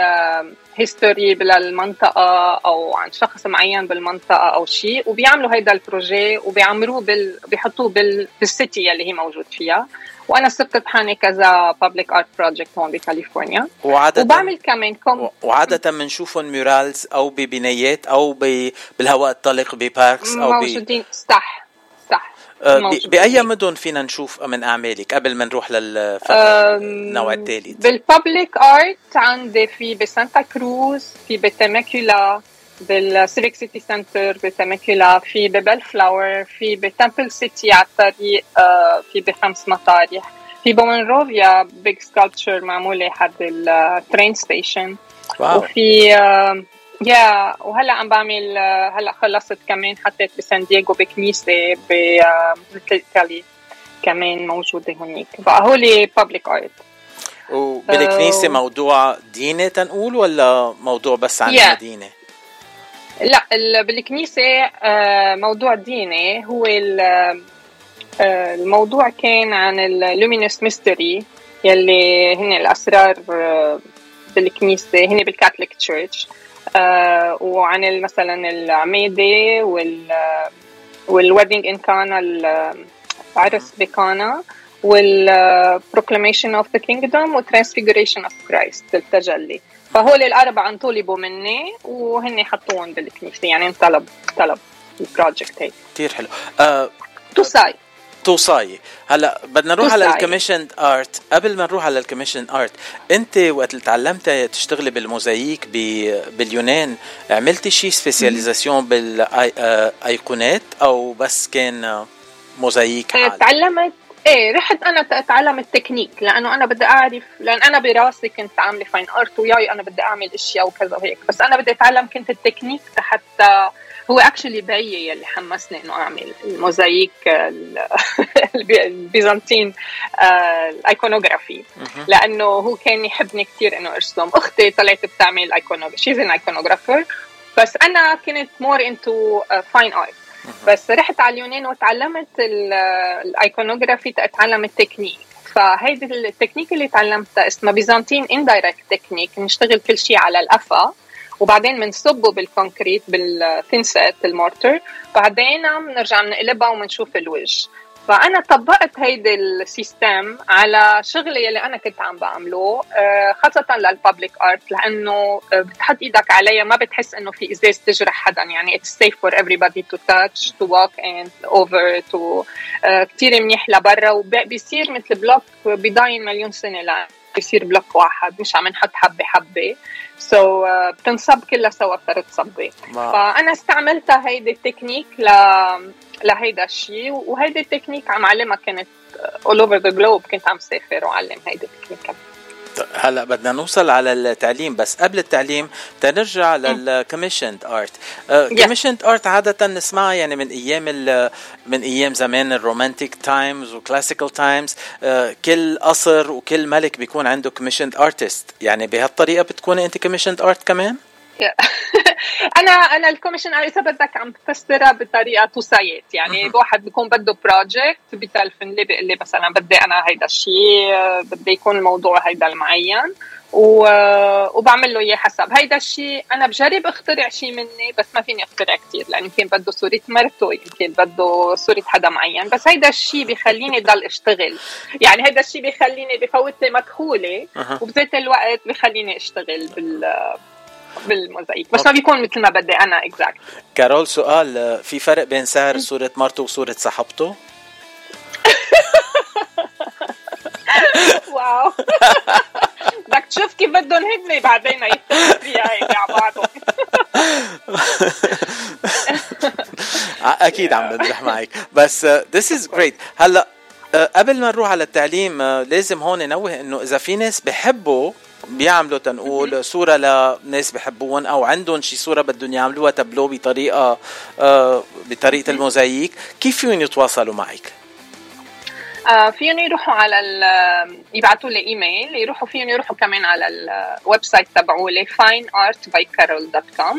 history بالمنطقة أو عن شخص معين بالمنطقة أو شيء. وبيعملوا هيدا ال project وبيعمروه بال... بيحطوه بال... بال city اللي هي موجود فيها. وأنا صرت ربحانة كذا public art project هون بكاليفورنيا. وعادة وبعمل كمان كم وعادة بنشوفهم murals أو ببنايات أو ب- بالهواء الطلق ب parks أو ب موجودين. صح صح. آه، ب-. بأي مدن فينا نشوف من أعمالك قبل ما نروح للنوع الثالث بال public art عندي في بسانتا كروز في بتماكولا بال civic city center بتماكولا في ببل فلاور في بتمبل سيتي على الطريق في بخمس مطارح في بمونروفيا big sculpture معموله حد ال train station واو وفي يا وهلا عم بعمل هلا خلصت كمان حطيت بسان دييغو بكنيسه بايطالي كمان موجوده هناك فهولي public art وبالكنيسه. موضوع ديني تنقول ولا موضوع بس عن Yeah. المدينة لا ال- بالكنيسة آه، موضوع ديني هو آه، الموضوع كان عن ال luminous mystery يلي هن الأسرار آه، بالكنيسة هن بال Catholic church وعن مثلا العمادة وال وال wedding in Cana العرس بكانا وال proclamation of the kingdom وال transfiguration of Christ التجلي. فهول الاربعه انطلبوا مني وهن حطوهم بالكنيسة يعني انطلب طلب ال project هيك. كثير حلو. آه توصاي توصاي. هلا بدنا نروح على توصاي. ال commissioned art. قبل ما نروح على ال commission art أنت وقت اللي تعلمتي تشتغلي بالموزاييك باليونان عملتي شيء spécialisation بالايقونات أو بس كان آه، موزاييك حال؟ تعلمت إيه رحت أنا اتعلم التكنيك لأنه أنا بدي أعرف لأن أنا براسي كنت عاملة fine art وياي أنا بدي أعمل أشياء وكذا وهيك. بس أنا بدي أتعلم كنت التكنيك حتى هو actually بيي يلي حمسني إنه أعمل الموزاييك ال- البي- ال Byzantine آه، ال iconography لأنه هو كان يحبني كثير إنه أرسم. أختي طلعت بتعمل iconography she's an iconographer بس أنا كنت more into fine art بس رحت على اليونان وتعلمت ال- ال iconography اتعلم التكنيك. فهيدي التكنيك اللي تعلمتها اسمها Byzantine indirect technique نشتغل كل شيء على القفا وبعدين بنصبه بال concrete بال thinset ال mortar. بعدين بنرجع بنقلبها وبنشوف الوجه. فأنا طبقت هيدي ال system على شغلي اللي أنا كنت عم بعمله آه، خاصة لل public art لأنه آه، بتحط إيدك عليها ما بتحس إنه في إزاز تجرح حدا يعني it's safe for everybody touch to walk in over to آه، كتير منيح لبرا وبيصير مثل block بضاين مليون سنة لأ. بيصير block واحد مش عم نحط حبة حبة so so, uh, بتنصب كلها سوا فرد صبه. فأنا استعملتها هيدي التكنيك ل لهيدا الشيء وهيدي التكنيك عم علمها كانت all over the globe كنت عم سافر وعلم هيدي التكنيك هلا بدنا نوصل على التعليم بس قبل التعليم تنرجع لل commissioned art commissioned art عادة نسمعها يعني من أيام ال- من أيام زمان ال romantic times و classical times كل قصر وكل ملك بيكون عنده commissioned artist يعني بهالطريقة بتكوني أنت commissioned art كمان؟ أنا أنا ال commission إذا بدك عم بفسرها بطريقة توسايات يعني الواحد بيكون بده project بتلفن لي بيقول لي مثلا بدي أنا هيدا الشيء بدي يكون الموضوع هيدا المعين و... وبعمل له إياه حسب. هيدا الشيء أنا بجرب أخترع شيء مني بس ما فيني أخترع كثير لأن يمكن بده صورة مرته يمكن بده صورة حدا معين. بس هيدا الشيء بيخليني ضل أشتغل. يعني هيدا الشيء بيخليني بفوت لي مدخوله أها. وبذات الوقت بيخليني أشتغل بال بالموزايك بس ما بيكون مثل ما بدي أنا exact كارول سؤال في فرق بين سعر صورة مرته وصورة صاحبته؟ واو. بدك تشوف كيف بدهم هن بعدين يتفقوا على بعضهم. أكيد عم بمزح معك. بس this is great هلأ آه، قبل ما نروح على التعليم آه، لازم هون ننوه إنه إذا في ناس بحبوا بيعملوا تنقول صورة لناس بحبوهم أو عندهم شي صورة بدهم يعملوها تابلو بطريقة آه، بطريقة الموزاييك كيف فيهم يتواصلوا معك؟ آه، فيهم يروحوا على ال يبعثوا لي إيميل يروحوا فيهم يروحوا كمان على ال website تبعولي fineartbycarol.com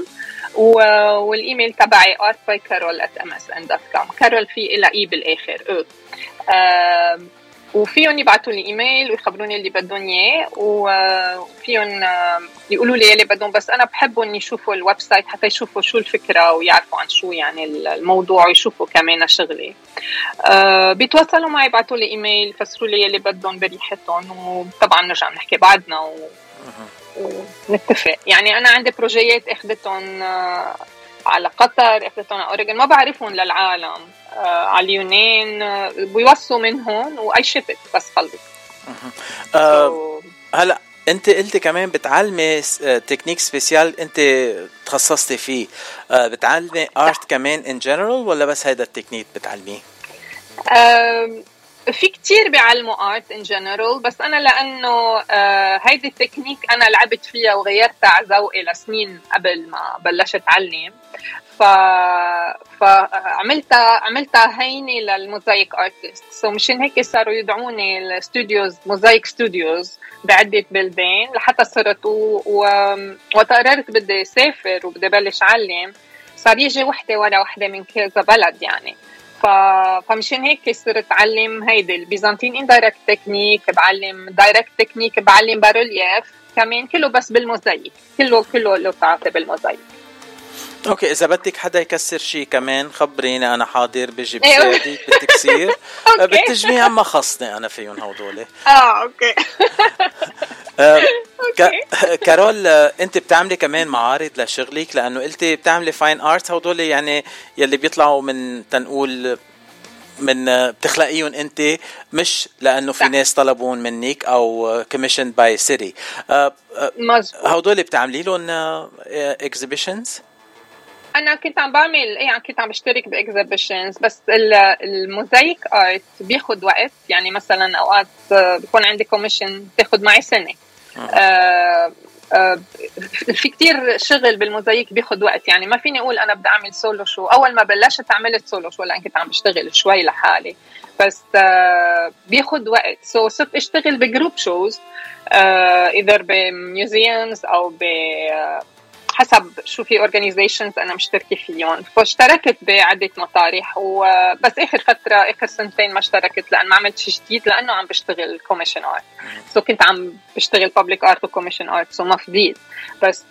والإيميل تبعي artbycarol@msn.com كارول في إلها E بالآخر. آم، وفيهم يبعثوا لي إيميل ويخبروني اللي بدهم إياه وفيهم آم، يقولوا لي اللي بدهم بس أنا بحبهم يشوفوا ال website حتى يشوفوا شو الفكرة ويعرفوا عن شو يعني الموضوع ويشوفوا كمان شغلي آه، بيتواصلوا معي يبعثوا لي إيميل يفسروا لي اللي بدهم بريحتهم وطبعا نرجع نحكي بعدنا و... ونتفق. يعني أنا عندي projet ات أخذتهم آه، على قطر أخذتهم على أوريجون ما بعرفهم للعالم. آه على اليونان آه، بيوصوا من هون وأي شيب بس خلص. آه هلا انت قلتي كمان بتعلمي آه، technique spéciale انت تخصصتي فيه. آه، بتعلمي art كمان in general ولا بس هيدا التكنيك بتعلميه؟ في كتير بيعلموا art in general بس أنا لأنه آه، هيدي التكنيك أنا لعبت فيها وغيرتها على ذوقي لسنين قبل ما بلشت اعلم ف فعملتها عملتها هينة لل mosaic artist so مشان هيك صاروا يدعوني ال studios mosaic studios بعدة بلدان لحتى صرت و... و... وقررت بدي سافر وبدي بلش علم صار يجي وحدة ورا وحدة من كذا بلد يعني. ف... فمشان هيك صرت اتعلم هيدي ال Byzantine indirect technique بعلم direct technique بعلم bas-relief كمان كله بس بالموزايك. كله كله له تعاطي بالموزايك. okay إذا بدك حدا يكسر شيء كمان خبريني أنا حاضر بجي أيوة. بساعدك بالتكسير okay. بالتجميع ما خصني أنا فيهم هودول آه okay. آه، ك- كارول آه، أنت بتعملي كمان معارض لشغلك؟ لأنه قلتي بتعملي fine art هودول يعني يلي بيطلعوا من تنقول من آه، بتخلقيهم أنت مش لأنه في ناس طلبون منك أو commission by city هودول بتعملي لهم exhibitions أنا كنت عم بعمل إيه كنت عم بشترك ب exhibitions بس ال- ال mosaic art بياخد وقت يعني مثلا أوقات آه، بكون عندي commission بتاخد معي سنة. آه، آه، في كتير شغل بالموزايك بياخد وقت يعني ما فيني أقول أنا بدي أعمل solo show أول ما بلشت عملت solo show لأن كنت عم بشتغل شوي لحالي. بس آه، بياخد وقت. so صرت أشتغل ب group shows إذا ب museums أو ب آه، حسب شو في organizations أنا مشتركة فيهم. فاشتركت بعدة مطارح وبس آخر فترة آخر سنتين ما اشتركت لأن ما عملت شيء جديد لأنه عم بشتغل commission art so كنت عم بشتغل public art و commission art so ما فضيت بس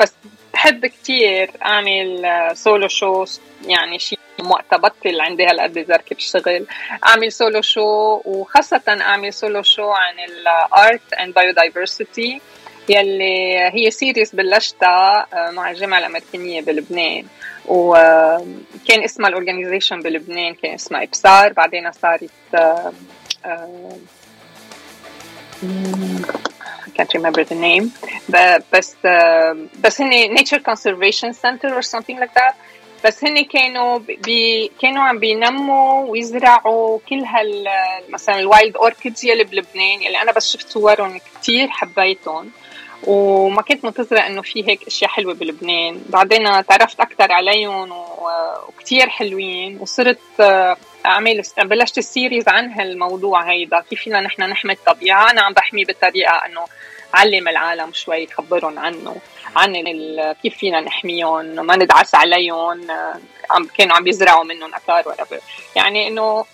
بس بحب كتير أعمل solo show يعني شيء وقتها بطل عندي هالقد زركه بالشغل أعمل solo show وخاصة أعمل solo show عن ال art and biodiversity يلي هي series بلشتها آه، مع الجامعة الأمريكانية بلبنان. وكان اسمها ال organization بلبنان كان اسمها ابصار بعدين صارت آه، آه، I can't remember the name. بس آه، بس هن nature conservation center or something like that. بس هن كانوا بي كانوا عم بينموا ويزرعوا كل هال مثلا ال wild orchids يلي بلبنان. يلي أنا بس شفت صورهم كثير حبيتهم. وما كنت منتظرة إنه في هيك أشياء حلوة بلبنان. بعدين تعرفت أكثر عليهم وكتير حلوين. وصرت آه، أعمل بلشت ال series عن هالموضوع هيدا. كيف فينا نحن نحمي الطبيعة؟ أنا عم بحميه بطريقة إنه علم العالم شوي خبرهم عنه عن كيف فينا نحميهم ما ندعس عليهم آه، عم كانوا عم بيزرعوا منهم أثار يعني إنه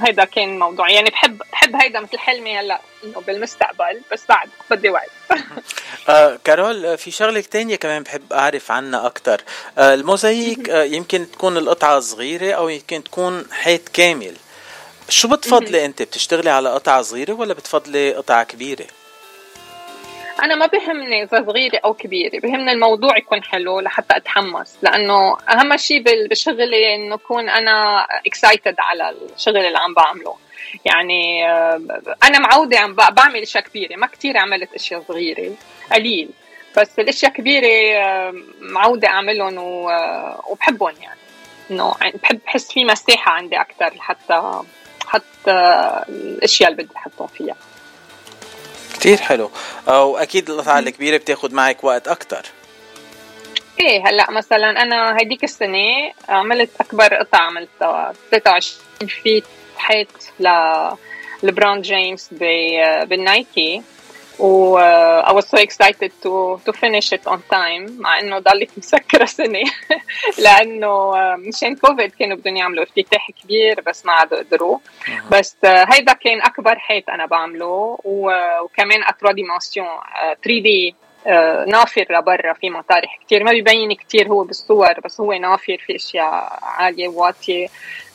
هيدا كان موضوع. يعني بحب بحب هيدا مثل حلمي هلأ إنه بالمستقبل بس بعد بدي وقت. آه كارول آه، في شغلة تانية كمان بحب أعرف عنها أكتر. آه الموزايك آه يمكن تكون القطعة صغيرة أو يمكن تكون حيط كامل. شو بتفضلي أنت؟ بتشتغلي على قطعة صغيرة ولا بتفضلي قطعة كبيرة؟ أنا ما بهمني اذا صغيرة أو كبيرة بهمني الموضوع يكون حلو لحتى أتحمس لأنه أهم شيء بشغلي إنه أكون أنا اكسايتد على الشغل اللي عم بعمله. يعني أنا معودة عم بعمل أشياء كبيرة ما كتير عملت أشياء صغيرة قليل بس الأشياء كبيرة معودة أعملهم وبحبهم يعني. إنه بحب بحس في مساحة عندي أكثر لحتى حتى الأشياء اللي بدي أحطهم فيها. كتير حلو. وأكيد القطعة الكبيرة بتاخد معك وقت أكتر. إيه هلأ مثلا أنا هيديك السنة عملت أكبر قطعة عملتها 23 فيت حيط ل لبرون جيمس بالنايكي. و uh, I was so excited to to finish it on time. مع إنه ضلت مسكره سنة. لأنه uh, مشان كوفيد كانوا بدهم يعملوا افتتاح كبير بس ما عاد قدروا بس uh, هيدا كان أكبر حيط أنا بعمله. و- وكمان ا 3 dimension 3D آه، نافر لبرا في مطارح كتير. ما بيبين كتير هو بالصور بس هو نافر في أشياء عالية وواطيه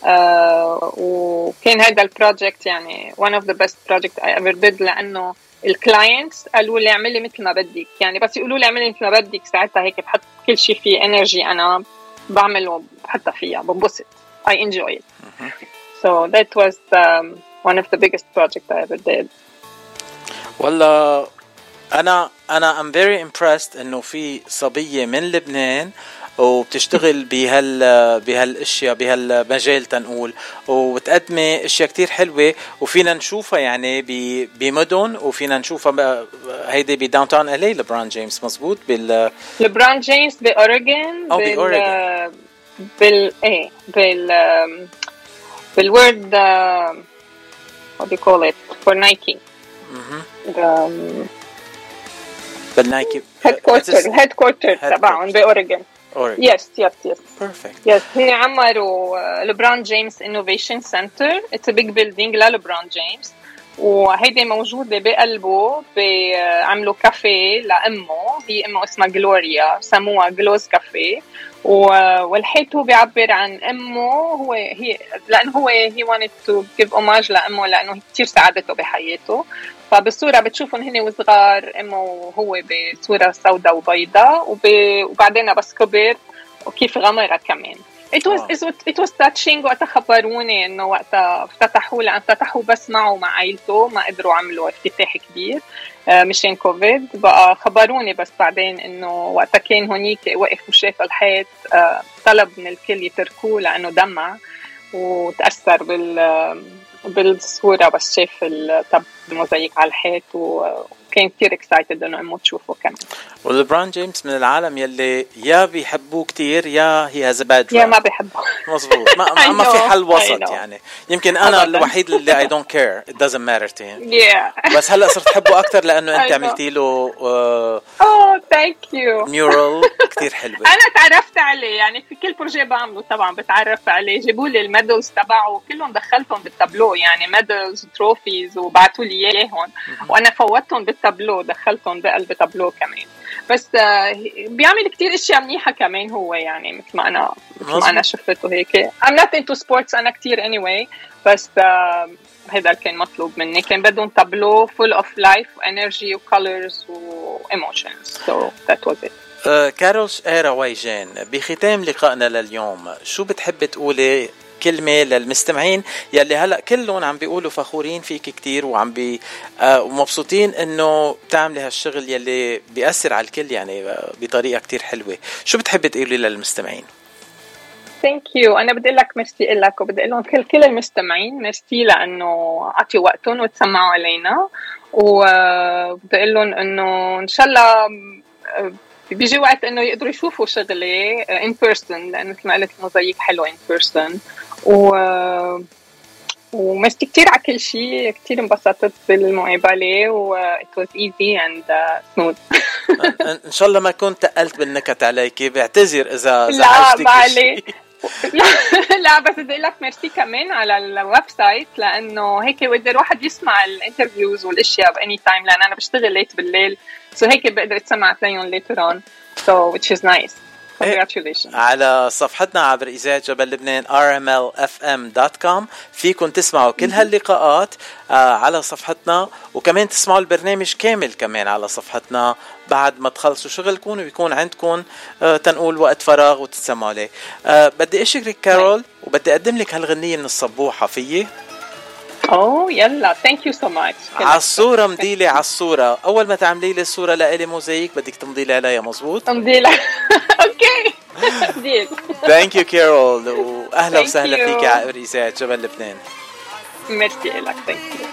آه، وكان هذا ال project يعني one of the best project I ever did لأنه ال clients قالوا لي اعملي مثل ما بدك. يعني بس يقولوا لي اعملي مثل ما بدك ساعتها هيك بحط كل شيء فيه energy أنا بعمله حتى فيها بنبسط. I enjoy it. so that was um, one of the biggest projects I ever did. والله أنا أنا I'm very impressed إنه في صبية من لبنان وبتشتغل بهال بهالأشياء بهالمجال تنقول. وبتقدمي أشياء كتير حلوة وفينا نشوفها يعني بمدن وفينا نشوفها هيدي ب downtown الي لبران جيمس. مزبوط بال لبران جيمس بأوريجن أو بال بأوريجون. بال إيه بال بال world um, what do you call it? For Nike. مهم. um, بال Nike headquarter headquarter تبعهم ب Oregon. Oregon. yes yes yes Perfect. yes هي عملوا لبران جيمس innovation center it's big building للبران جيمس وهيدي موجودة بقلبه عملوا كافيه لأمه. هي أمه اسمها جلوريا سموها جلوز كافيه. والحيط هو بيعبر عن أمه. هو هي لأنه هو هي wanted to give homage لأمه لأنه كثير ساعدته بحياته. فبالصورة بتشوفهم هن وصغار أمه وهو بصورة سوداء وبيضاء. وب- وبعدين بس كبر وكيف غمرت كمان. It was, it was, it was touching وقتها خبروني إنه وقتها افتتحوا لأن فتحوا بس معه ومع عائلته ما قدروا عملوا افتتاح كبير آه، مشان كوفيد بقى خبروني بس بعدين إنه وقتها كان هونيك وقف وشاف الحيط آه، طلب من الكل يتركوه لأنه دمع وتأثر بال بالصورة بس شاف الموزايك على الحيط وكان كثير excited إنه امه تشوفه كمان. ولبران جيمس من العالم يلي يا بيحبوه كتير يا he has بعد يا ما بحبه مظبوط. ما, ما, في حل وسط. يعني. يمكن أنا. الوحيد اللي I don't care doesn't matter to him. Yeah. بس هلأ صرت أحبه أكثر لأنه أنت. عملتي له oh thank you mural كتير حلوة. أنا تعرفت عليه. يعني في كل projet بعمله طبعا بتعرف عليه. جابوا لي ال medals تبعه. كلهم دخلتهم بالتابلو. يعني medals trophies وبعثوا لي إياهم. وأنا فوتهم بالتابلو. دخلتهم بقلب تابلو كمان. بس آه، بيعمل كتير أشياء منيحة كمان هو يعني مثل ما أنا مثل ما أنا شفته هيك. I'm not into sports أنا كتير anyway بس آه، هذا كان مطلوب مني. كان بدهم تابلو full of life و energy و colors و emotions so that was it. آه، كارول شقيرة ويجان بختام لقائنا لليوم. شو بتحبي تقولي كلمة للمستمعين يلي هلأ كلهم عم بيقولوا فخورين فيك كتير وعم بي آه، ومبسوطين إنه بتعملي هالشغل يلي بيأثر على الكل يعني آه، بطريقة كتير حلوة. شو بتحبي تقولي للمستمعين؟ thank you أنا بدي لك ميرسي لك وبدي أقول لهم كل كل المستمعين ميرسي لأنه عطيوا وقتهم وتسمعوا علينا. وبدي أقول لهم إنه إن شاء الله آه، بيجي وقت إنه يقدروا يشوفوا شغلي in person لأنه مثل ما قلت الموزايك حلو in person و وميرسي كثير على كل شيء كثير انبسطت بالمقابله و it was easy and uh, smooth. ان شاء الله ما كنت تقلت بالنكت عليكي بعتذر اذا لا زعجتك ما. عليه لا, لا بس بدي أقول لك ميرسي كمان على ال website لأنه هيك بقدر الواحد يسمع ال interviews والأشياء ب any time لأن أنا بشتغل late بالليل so هيك بقدر اتسمع تلاقيهم later on. So which is nice. congratulations. على صفحتنا عبر إذاعة جبل لبنان rmlfm.com فيكم تسمعوا كل هاللقاءات آه، على صفحتنا وكمان تسمعوا البرنامج كامل كمان على صفحتنا. بعد ما تخلصوا شغلكم ويكون عندكم آه، تنقول وقت فراغ وتتسمعوا عليه. آه، بدي أشكرك كارول وبدي أقدم لك هالغنية من الصبوحة فيي؟ أوه يلا thank you so much على الصورة مضيلي على الصورة. أول ما تعملي لي الصورة لإلي موزايك بدك تمضي لي عليها مظبوط؟ امضي okay. Deal. Thank you كارول وأهلا وسهلا فيك على إذاعة جبل لبنان. ميرسي لك thank you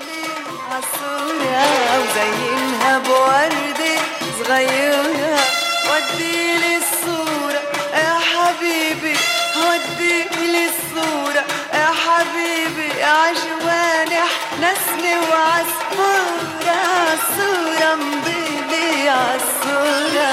عالصورة وزينها بوردة صغيرة. ودي لي الصورة يا حبيبي. ودي لي الصورة يا حبيبي عجوانح نسمة وعصفورة. عالصورة مضيلي عالصورة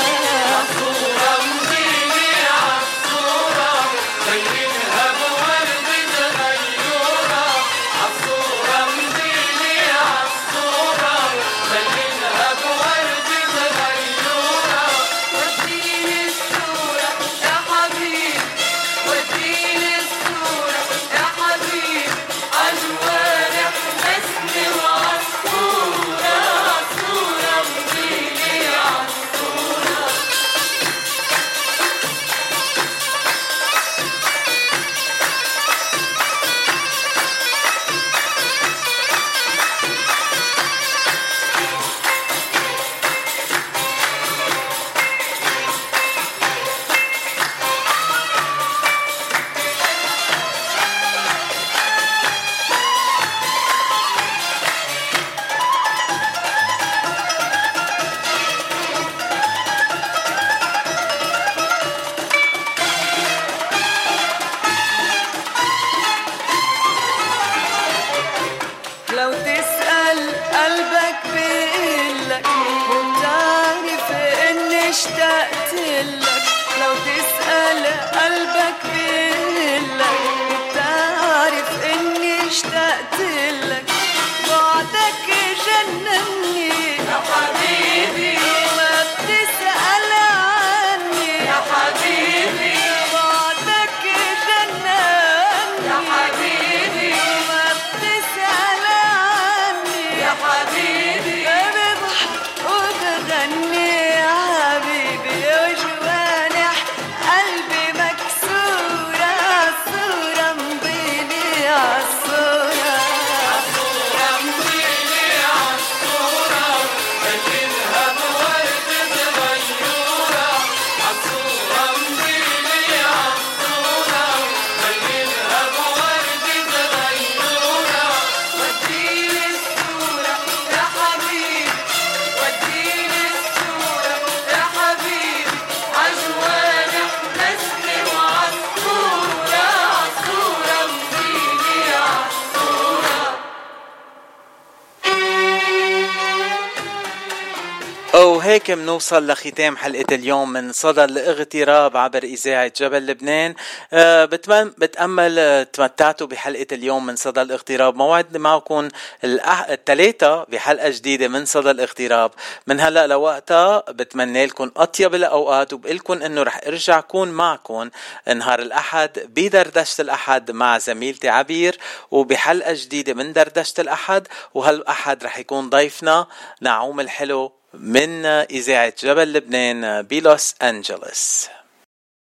منوصل لختام حلقة اليوم من صدى الاغتراب عبر إذاعة جبل لبنان. بتمن بتأمل أه، تمتعتوا بحلقة اليوم من صدى الاغتراب. موعدنا معكم الثلاثة بحلقة جديدة من صدى الاغتراب. من هلأ لوقتها بتمنى لكم أطيب الأوقات وبقلكم إنه رح أرجع أكون معكم نهار الأحد بدردشة الأحد مع زميلتي عبير وبحلقة جديدة من دردشة الأحد. وهالأحد رح يكون ضيفنا نعوم الحلو. من إذاعة جبل لبنان بلوس أنجلوس.